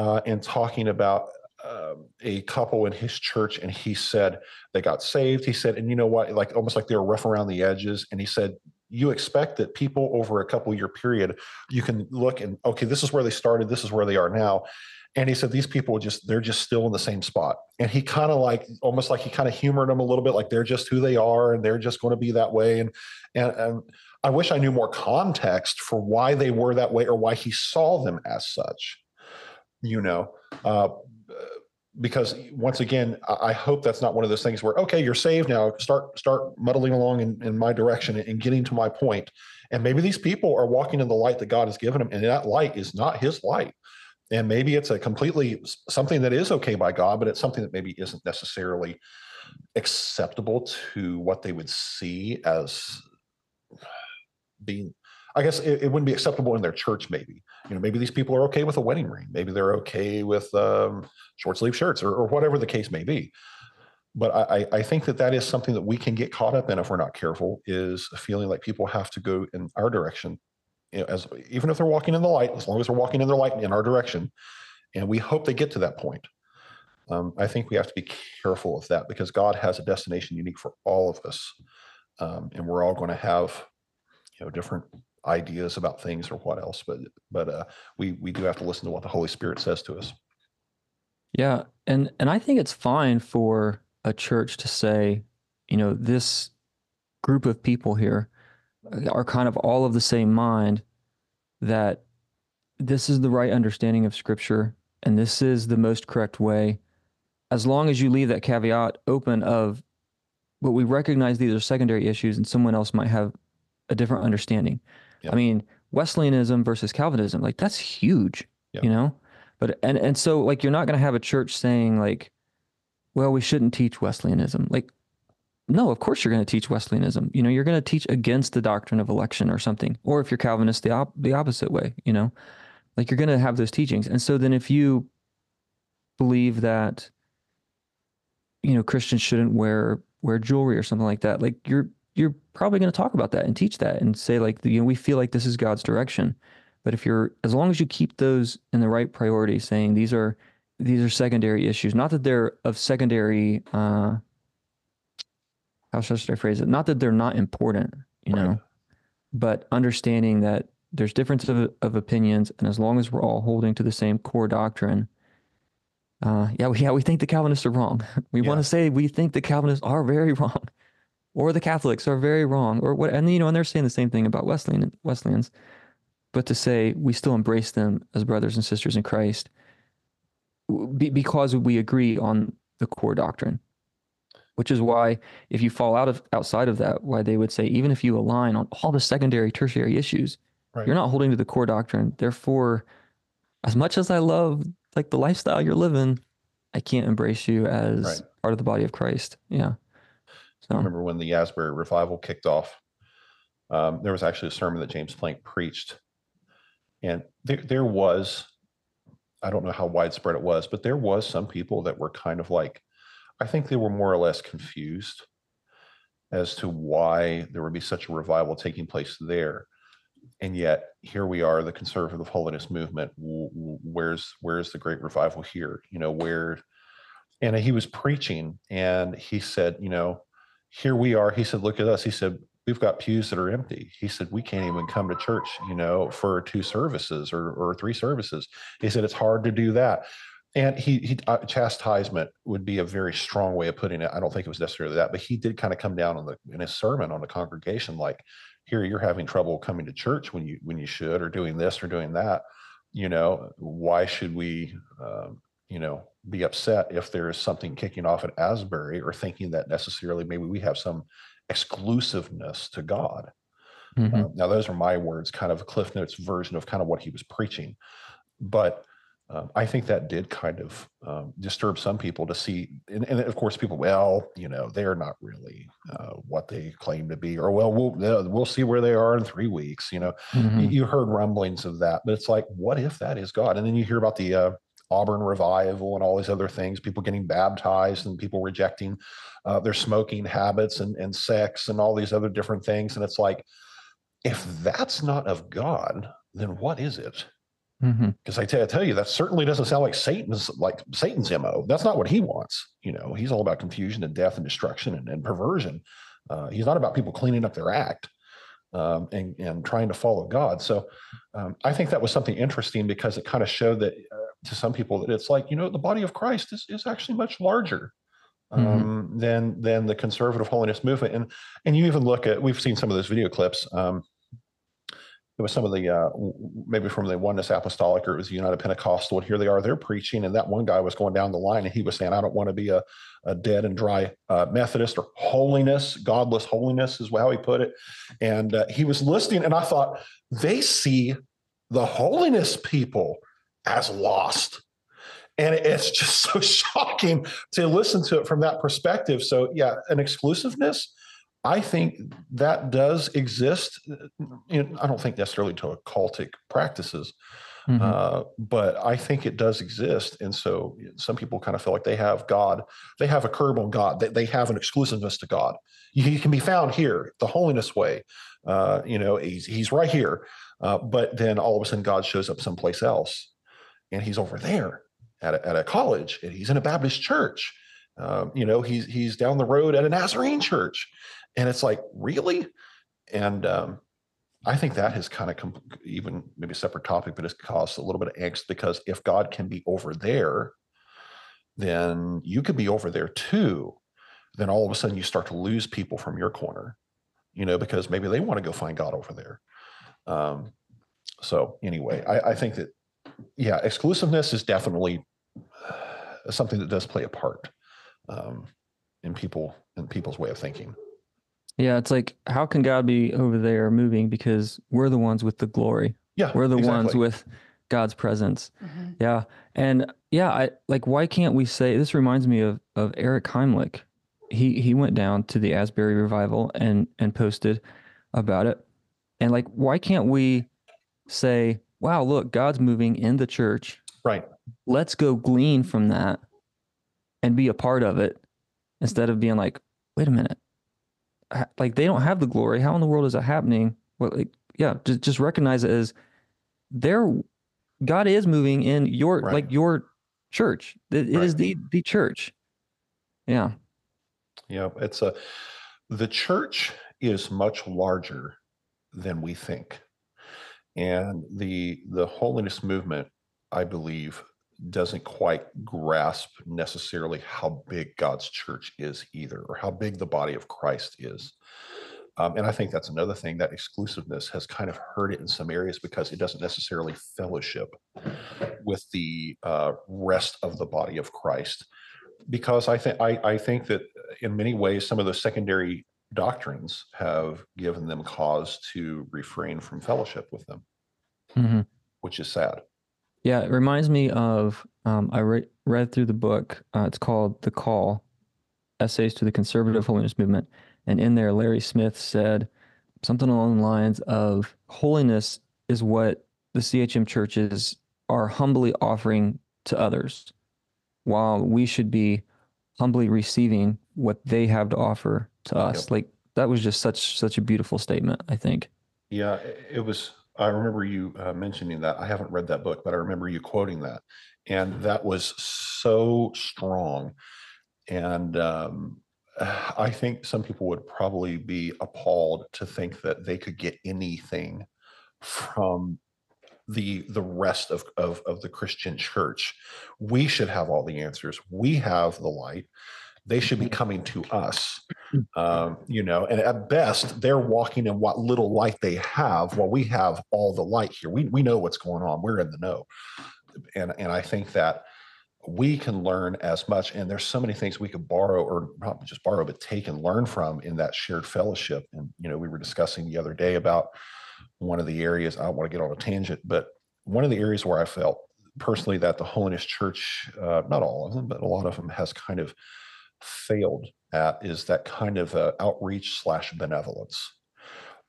uh, and talking about um, a couple in his church, and he said they got saved. He said, and you know what, like almost like they were rough around the edges. And he said, you expect that people over a couple year period, you can look and okay, this is where they started, this is where they are now. And he said, these people just, they're just still in the same spot. And he kind of like, almost like he kind of humored them a little bit, like they're just who they are and they're just going to be that way. And, and, and I wish I knew more context for why they were that way or why he saw them as such, you know, uh, because once again, I hope that's not one of those things where, okay, you're saved now, start, start muddling along in, in my direction and getting to my point. And maybe these people are walking in the light that God has given them, and that light is not his light and maybe it's a completely something that is okay by god but it's something that maybe isn't necessarily acceptable to what they would see as being i guess it, it, wouldn't be acceptable in their church maybe you know maybe these people are okay with a wedding ring. Maybe they're okay with um, short sleeve shirts or, or, whatever the case may be. But I, I think that that is something that we can get caught up in if we're not careful is feeling like people have to go in our direction you know, as even if they're walking in the light, as long as they're walking in the light in our direction, and we hope they get to that point. Um, I think we have to be careful of that because God has a destination unique for all of us, um, and we're all going to have, you know, different ideas about things or what else. But but uh, we we do have to listen to what the Holy Spirit says to us. Yeah, and and I think it's fine for a church to say, you know, this group of people here are kind of all of the same mind that this is the right understanding of scripture and this is the most correct way as long as you leave that caveat open of but we recognize these are secondary issues and someone else might have a different understanding i mean wesleyanism versus calvinism like that's huge you know but and and so like you're not going to have a church saying like well we shouldn't teach wesleyanism like no, of course you're going to teach Wesleyanism. You know, you're going to teach against the doctrine of election or something. Or if you're Calvinist, the op- the opposite way. You know, like you're going to have those teachings. And so then if you believe that, you know, Christians shouldn't wear wear jewelry or something like that, like you're you're probably going to talk about that and teach that and say like you know we feel like this is God's direction. But if you're as long as you keep those in the right priority, saying these are these are secondary issues, not that they're of secondary. Uh, how should I phrase it? Not that they're not important, you right. know, but understanding that there's difference of, of opinions, and as long as we're all holding to the same core doctrine, uh, yeah, we, yeah, we think the Calvinists are wrong. We yeah. want to say we think the Calvinists are very wrong, or the Catholics are very wrong, or what? And you know, and they're saying the same thing about Wesleyan Wesleyans, but to say we still embrace them as brothers and sisters in Christ, be, because we agree on the core doctrine which is why if you fall out of outside of that, why they would say even if you align on all the secondary, tertiary issues, right. you're not holding to the core doctrine. Therefore, as much as I love like the lifestyle you're living, I can't embrace you as right. part of the body of Christ. Yeah. So I remember when the Asbury revival kicked off. Um, there was actually a sermon that James Plank preached, and there there was, I don't know how widespread it was, but there was some people that were kind of like I think they were more or less confused as to why there would be such a revival taking place there. And yet here we are, the conservative holiness movement. Where's where's the great revival here? You know, where and he was preaching and he said, you know, here we are. He said, look at us. He said, we've got pews that are empty. He said, we can't even come to church, you know, for two services or, or three services. He said, it's hard to do that and he, he uh, chastisement would be a very strong way of putting it. I don't think it was necessarily that, but he did kind of come down on the in his sermon on the congregation, like, here you're having trouble coming to church when you when you should, or doing this or doing that. You know, why should we, um, you know, be upset if there is something kicking off at Asbury, or thinking that necessarily maybe we have some exclusiveness to God. Mm-hmm. Uh, now, those are my words, kind of Cliff Notes version of kind of what he was preaching, but um, I think that did kind of um, disturb some people to see, and, and, of course, people, well, you know, they're not really uh, what they claim to be, or well, we'll we'll see where they are in three weeks. You know, mm-hmm. you, you, heard rumblings of that, but it's like, what if that is God? And then you hear about the uh, Auburn revival and all these other things, people getting baptized and people rejecting uh, their smoking habits and, and sex and all these other different things, and it's like, if that's not of God, then what is it? Because mm-hmm. I, t- I tell you, that certainly doesn't sound like Satan's like Satan's mo. That's not what he wants. You know, he's all about confusion and death and destruction and, and perversion. Uh, he's not about people cleaning up their act um, and and trying to follow God. So um, I think that was something interesting because it kind of showed that uh, to some people that it's like you know the body of Christ is is actually much larger mm-hmm. um, mm-hmm. than than the conservative holiness movement. And and you even look at we've seen some of those video clips. Um, it was some of the uh, maybe from the oneness apostolic or it was the united pentecostal and here they are they're preaching and that one guy was going down the line and he was saying i don't want to be a, a dead and dry uh, methodist or holiness godless holiness is how he put it and uh, he was listening and i thought they see the holiness people as lost and it's just so shocking to listen to it from that perspective so yeah an exclusiveness I think that does exist. In, I don't think necessarily to occultic practices, mm-hmm. uh, but I think it does exist. And so some people kind of feel like they have God, they have a curb on God, they, they have an exclusiveness to God. He can be found here, the holiness way. Uh, you know, he's, he's right here. Uh, but then all of a sudden God shows up someplace else and he's over there at a, at a college and he's in a Baptist church. Um, you know, he's he's down the road at a Nazarene church, and it's like, really? And um, I think that has kind of com- even maybe a separate topic, but it's caused a little bit of angst because if God can be over there, then you could be over there too. Then all of a sudden you start to lose people from your corner, you know, because maybe they want to go find God over there. Um, so anyway, I, I think that yeah, exclusiveness is definitely something that does play a part um, in people in people's way of thinking. Yeah, it's like how can God be over there moving because we're the ones with the glory. Yeah. We're the exactly. ones with God's presence. Mm-hmm. Yeah. And yeah, I like why can't we say this reminds me of of Eric Heimlich. He he went down to the Asbury revival and and posted about it. And like why can't we say, "Wow, look, God's moving in the church." Right. Let's go glean from that and be a part of it instead of being like, "Wait a minute like they don't have the glory. How in the world is that happening? Well, like, yeah, just just recognize it as there. God is moving in your right. like your church. It, it right. is the the church. Yeah. Yeah, it's a the church is much larger than we think. And the the holiness movement, I believe, doesn't quite grasp necessarily how big God's church is either, or how big the body of Christ is. Um, and I think that's another thing that exclusiveness has kind of hurt it in some areas because it doesn't necessarily fellowship with the uh, rest of the body of Christ. Because I think I, I think that in many ways some of the secondary doctrines have given them cause to refrain from fellowship with them, mm-hmm. which is sad. Yeah, it reminds me of um, I re- read through the book. Uh, it's called The Call: Essays to the Conservative Holiness Movement, and in there, Larry Smith said something along the lines of holiness is what the CHM churches are humbly offering to others, while we should be humbly receiving what they have to offer to us. Yep. Like that was just such such a beautiful statement. I think. Yeah, it was I remember you uh, mentioning that. I haven't read that book, but I remember you quoting that, and that was so strong. And um, I think some people would probably be appalled to think that they could get anything from the the rest of, of of the Christian church. We should have all the answers. We have the light they should be coming to us um, you know and at best they're walking in what little light they have while we have all the light here. We, we know what's going on. We're in the know. And and i think that we can learn as much and there's so many things we could borrow or not just borrow but take and learn from in that shared fellowship. And you know we were discussing the other day about one of the areas i don't want to get on a tangent but one of the areas where i felt personally that the holiness church uh, not all of them but a lot of them has kind of failed at is that kind of uh, outreach slash benevolence.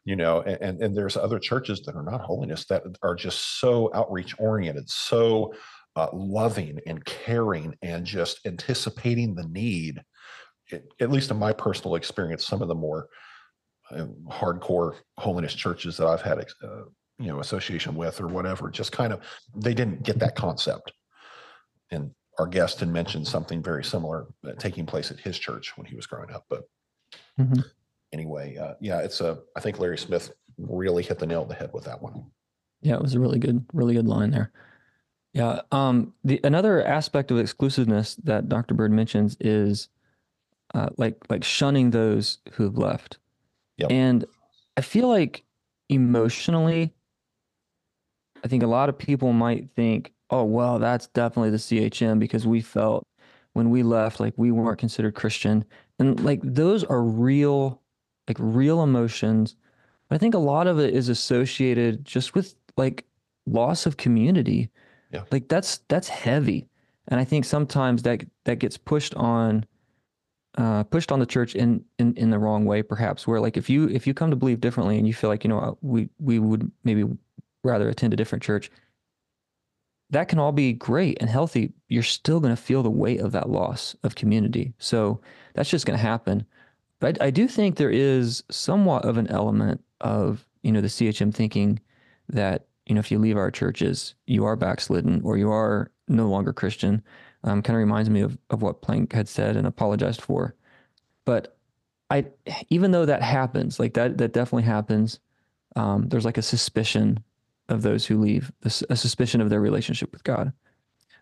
You know and and there's other churches that are not holiness that are just so outreach oriented so uh, loving and caring and just anticipating the need. It, at least in my personal experience some of the more uh, hardcore holiness churches that i've had uh, you know association with or whatever just kind of they didn't get that concept. And our guest had mentioned something very similar uh, taking place at his church when he was growing up. But mm-hmm. anyway, uh, yeah, it's a. I think Larry Smith really hit the nail on the head with that one. Yeah, it was a really good, really good line there. Yeah. Um, the another aspect of exclusiveness that Dr. Bird mentions is uh, like like shunning those who have left. Yep. And I feel like emotionally, I think a lot of people might think, oh, well, that's definitely the CHM because we felt when we left like we weren't considered Christian. And like those are real, like real emotions. But I think a lot of it is associated just with like loss of community. Yeah. Like that's that's heavy. And I think sometimes that that gets pushed on uh, pushed on the church in, in in the wrong way, perhaps. Where like if you if you come to believe differently and you feel like you know we we would maybe rather attend a different church, that can all be great and healthy. You're still going to feel the weight of that loss of community. So that's just going to happen. But I, do think there is somewhat of an element of you know the CHM thinking that you know if you leave our churches, you are backslidden or you are no longer Christian. Um, kind of reminds me of, of what Plank had said and apologized for. But I, even though that happens, like that, that definitely happens. Um, there's like a suspicion of those who leave, a suspicion of their relationship with God.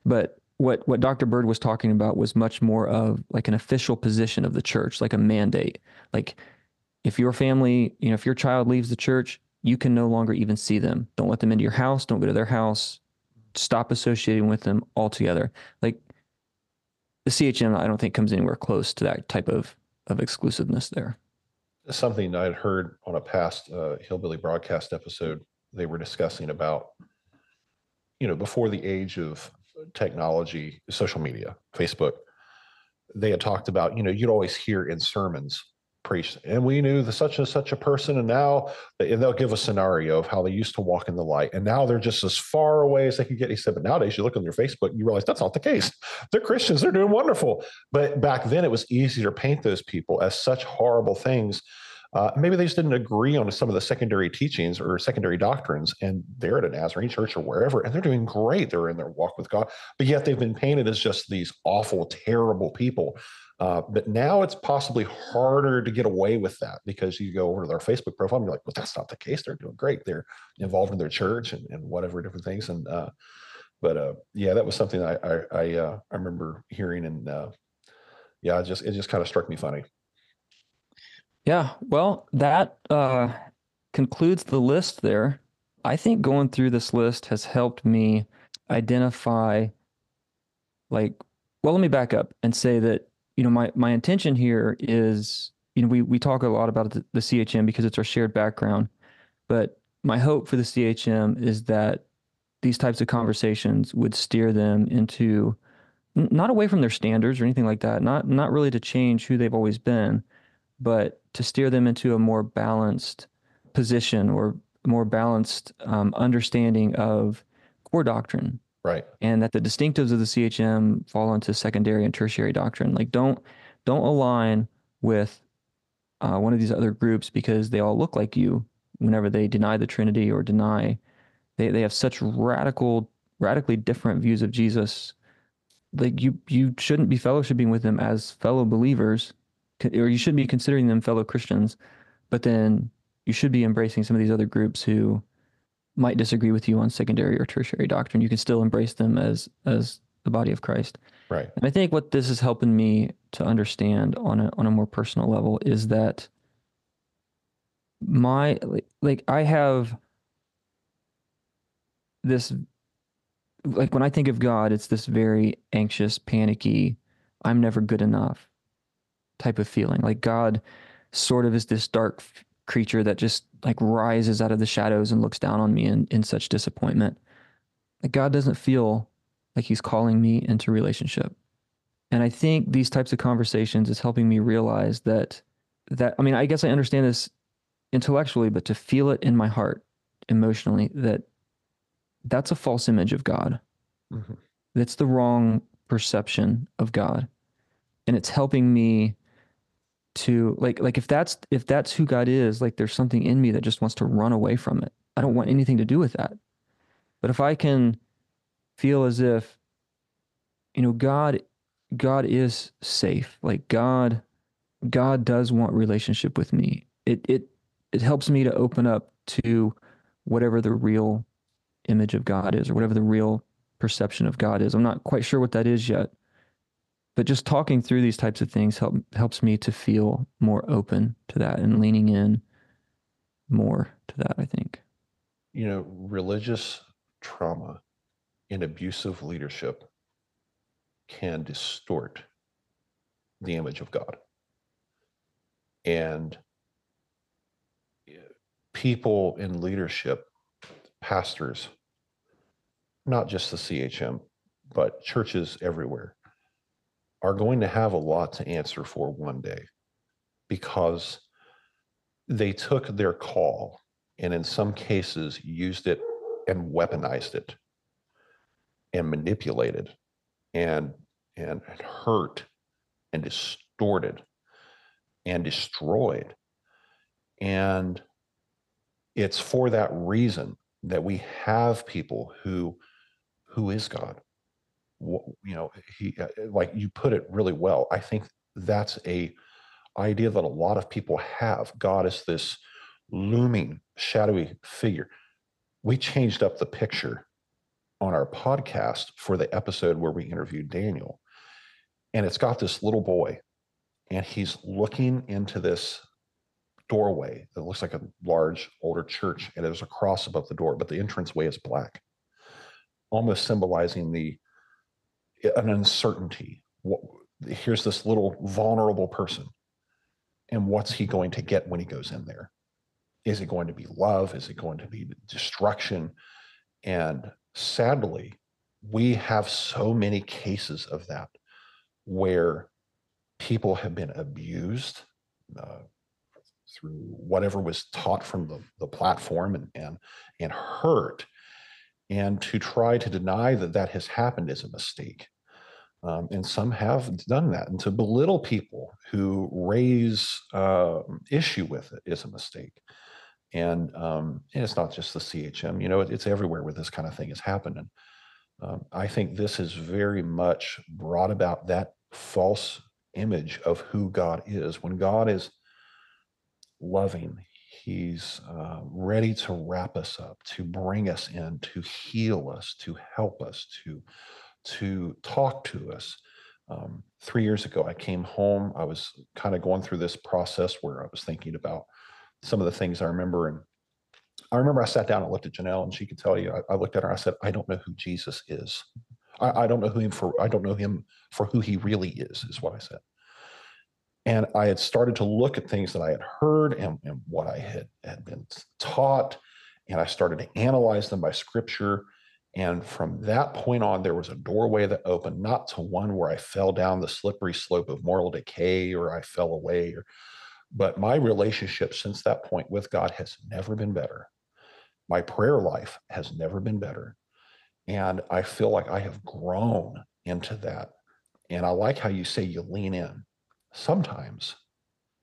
But what what Dr. Bird was talking about was much more of like an official position of the church, like a mandate. Like if your family, you know, if your child leaves the church, you can no longer even see them. Don't let them into your house. Don't go to their house. Stop associating with them altogether. Like the CHM, I don't think comes anywhere close to that type of of exclusiveness there. Something I had heard on a past uh, Hillbilly broadcast episode, they were discussing about, you know, before the age of technology, social media, Facebook, they had talked about, you know, you'd always hear in sermons priest and we knew the such and such a person and now and they'll give a scenario of how they used to walk in the light. And now they're just as far away as they can get. He said but nowadays you look on your facebook you realize that's not the case. They're christians they're doing wonderful. But back then it was easier to paint those people as such horrible things uh, maybe they just didn't agree on some of the secondary teachings or secondary doctrines, and they're at a Nazarene church or wherever, and they're doing great. They're in their walk with God, but yet they've been painted as just these awful, terrible people. Uh, but now it's possibly harder to get away with that because you go over to their Facebook profile and you're like, well, that's not the case. They're doing great. They're involved in their church and, and whatever different things. And uh, but uh, yeah, that was something I I I, uh, I remember hearing and uh, yeah, it just it just kind of struck me funny. Yeah, well, that uh, concludes the list there. I think going through this list has helped me identify, like, well, let me back up and say that you know, my my intention here is, you know, we we talk a lot about the, the CHM because it's our shared background, but my hope for the CHM is that these types of conversations would steer them into not away from their standards or anything like that, not not really to change who they've always been, but to steer them into a more balanced position or more balanced um, understanding of core doctrine Right. And that the distinctives of the CHM fall into secondary and tertiary doctrine. Like don't don't align with uh, one of these other groups because they all look like you whenever they deny the Trinity or deny they, they have such radical radically different views of Jesus. Like you you shouldn't be fellowshipping with them as fellow believers or you shouldn't be considering them fellow Christians, but then you should be embracing some of these other groups who might disagree with you on secondary or tertiary doctrine, you can still embrace them as as the body of Christ. Right. And I think what this is helping me to understand on a on a more personal level is that my like I have this like when I think of God, it's this very anxious, panicky, I'm never good enough type of feeling. Like God sort of is this dark creature that just like rises out of the shadows and looks down on me in, in such disappointment. Like God doesn't feel like he's calling me into relationship. And I think these types of conversations is helping me realize that that I mean, I guess I understand this intellectually, but to feel it in my heart emotionally that that's a false image of God. Mm-hmm. That's the wrong perception of God. And it's helping me to like like if that's if that's who God is, like there's something in me that just wants to run away from it. I don't want anything to do with that. But if I can feel as if you know God God is safe. Like God God does want relationship with me. It it it helps me to open up to whatever the real image of God is or whatever the real perception of God is. I'm not quite sure what that is yet, but just talking through these types of things help helps me to feel more open to that and leaning in more to that. I think. You know, religious trauma and abusive leadership can distort the image of God. And eh, people in leadership, pastors, not just the CHM, but churches everywhere, are going to have a lot to answer for one day because they took their call and in some cases used it and weaponized it and manipulated and and hurt and distorted and destroyed. And it's for that reason that we have people who who is god you know he uh, like you put it really well i think that's a idea that a lot of people have god is this looming shadowy figure we changed up the picture on our podcast for the episode where we interviewed Daniel. And it's got this little boy, and he's looking into this doorway that looks like a large older church, and there's a cross above the door, but the entranceway is black, almost symbolizing the an uncertainty. Here's this little vulnerable person, and what's he going to get when he goes in there? Is it going to be love? Is it going to be destruction? And sadly, we have so many cases of that where people have been abused uh, through whatever was taught from the, the platform and, and, and hurt. And to try to deny that that has happened is a mistake. Um, and some have done that. And to belittle people who raise uh, issue with it is a mistake. And, um, and it's not just the CHM, you know, it, it's everywhere where this kind of thing is happening. Um, I think this has very much brought about that false image of who God is. When God is loving, He's uh, ready to wrap us up, to bring us in, to heal us, to help us, to to talk to us. Um, three years ago, I came home. I was kind of going through this process where I was thinking about some of the things I remember. And I remember I sat down and looked at Janelle, and she could tell you. I, I looked at her. I said, "I don't know who Jesus is. I, I, don't know who him for. I don't know him for who he really is." Is what I said. And I had started to look at things that I had heard and, and what I had had been taught, and I started to analyze them by Scripture. And from that point on, there was a doorway that opened, not to one where I fell down the slippery slope of moral decay or I fell away or but my relationship since that point with God has never been better. My prayer life has never been better. And I feel like I have grown into that. And I like how you say you lean in. Sometimes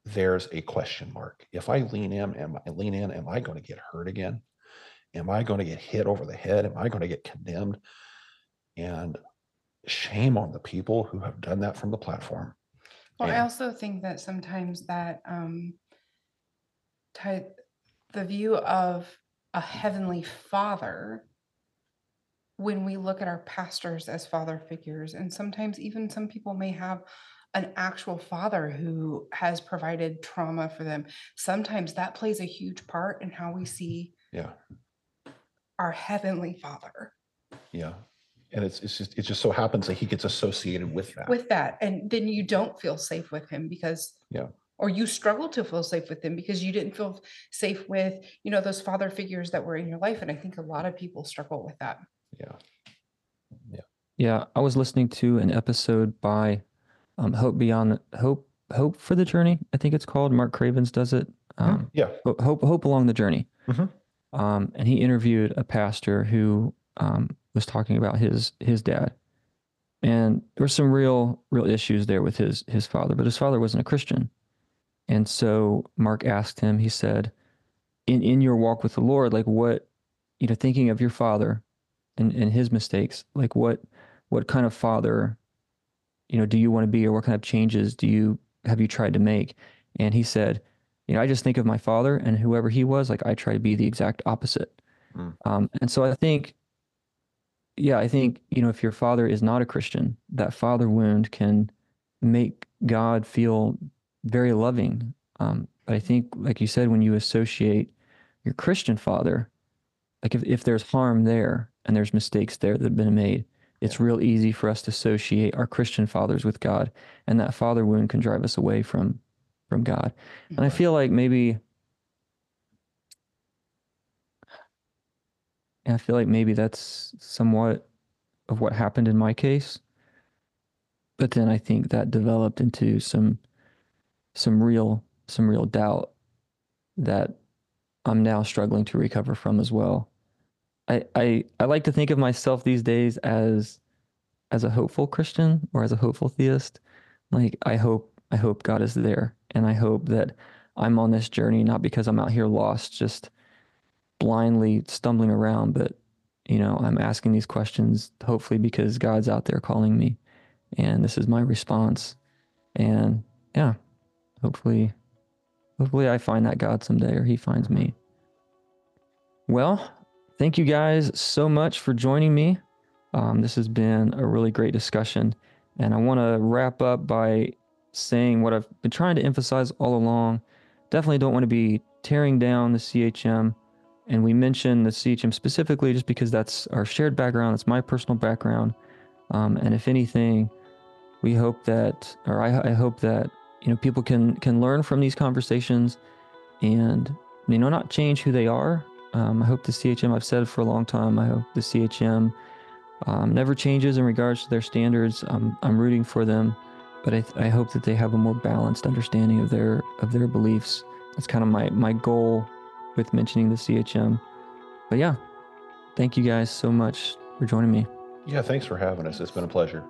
there's a question mark. If I lean in, am I lean in, am I going to get hurt again? Am I going to get hit over the head? Am I going to get condemned? And shame on the people who have done that from the platform. Well, I also think that sometimes that um, the view of a heavenly father when we look at our pastors as father figures, and sometimes even some people may have an actual father who has provided trauma for them. Sometimes that plays a huge part in how we see mm-hmm. Yeah, our heavenly father. yeah and it's it's just it just so happens that he gets associated with that. with that and then you don't feel safe with him because Yeah. or you struggle to feel safe with him because you didn't feel safe with you know those father figures that were in your life and i think a lot of people struggle with that Yeah. yeah. Yeah, I was listening to an episode by um, Hope Beyond Hope Hope for the Journey. I think it's called. Mark Cravens does it. Um, Yeah. Hope Hope Along the Journey. Mhm. Um, and he interviewed a pastor who um, was talking about his his dad, and there were some real real issues there with his his father. But his father wasn't a Christian, and so Mark asked him. He said, "In in your walk with the Lord, like what, you know, thinking of your father, and and his mistakes, like what." what kind of father you know do you want to be or what kind of changes do you have you tried to make and he said you know i just think of my father and whoever he was like i try to be the exact opposite Mm. um, and so i think yeah, I think, you know, if your father is not a Christian, that father wound can make God feel very loving. Um, but I think, like you said, when you associate your Christian father, like if, if there's harm there and there's mistakes there that have been made, it's real easy for us to associate our Christian fathers with God, and that father wound can drive us away from from God. And I feel like maybe I feel like maybe that's somewhat of what happened in my case. But then I think that developed into some some real some real doubt that I'm now struggling to recover from as well. I, I I like to think of myself these days as as a hopeful Christian or as a hopeful theist. Like I hope I hope God is there and I hope that I'm on this journey not because I'm out here lost just blindly stumbling around but you know I'm asking these questions hopefully because God's out there calling me and this is my response and yeah hopefully hopefully I find that God someday or he finds me. Well, thank you guys so much for joining me. Um, this has been a really great discussion. And I want to wrap up by saying what I've been trying to emphasize all along. Definitely don't want to be tearing down the CHM. And we mentioned the CHM specifically just because that's our shared background, it's my personal background. Um, and if anything, we hope that, or I, I hope that, you know, people can can learn from these conversations and, you know, not change who they are, um, I hope the CHM, I've said for a long time, I hope the CHM um, never changes in regards to their standards. I'm, I'm rooting for them, but I, I hope that they have a more balanced understanding of their of their beliefs. That's kind of my my goal with mentioning the CHM. But yeah, thank you guys so much for joining me. Yeah, thanks for having us. It's been a pleasure.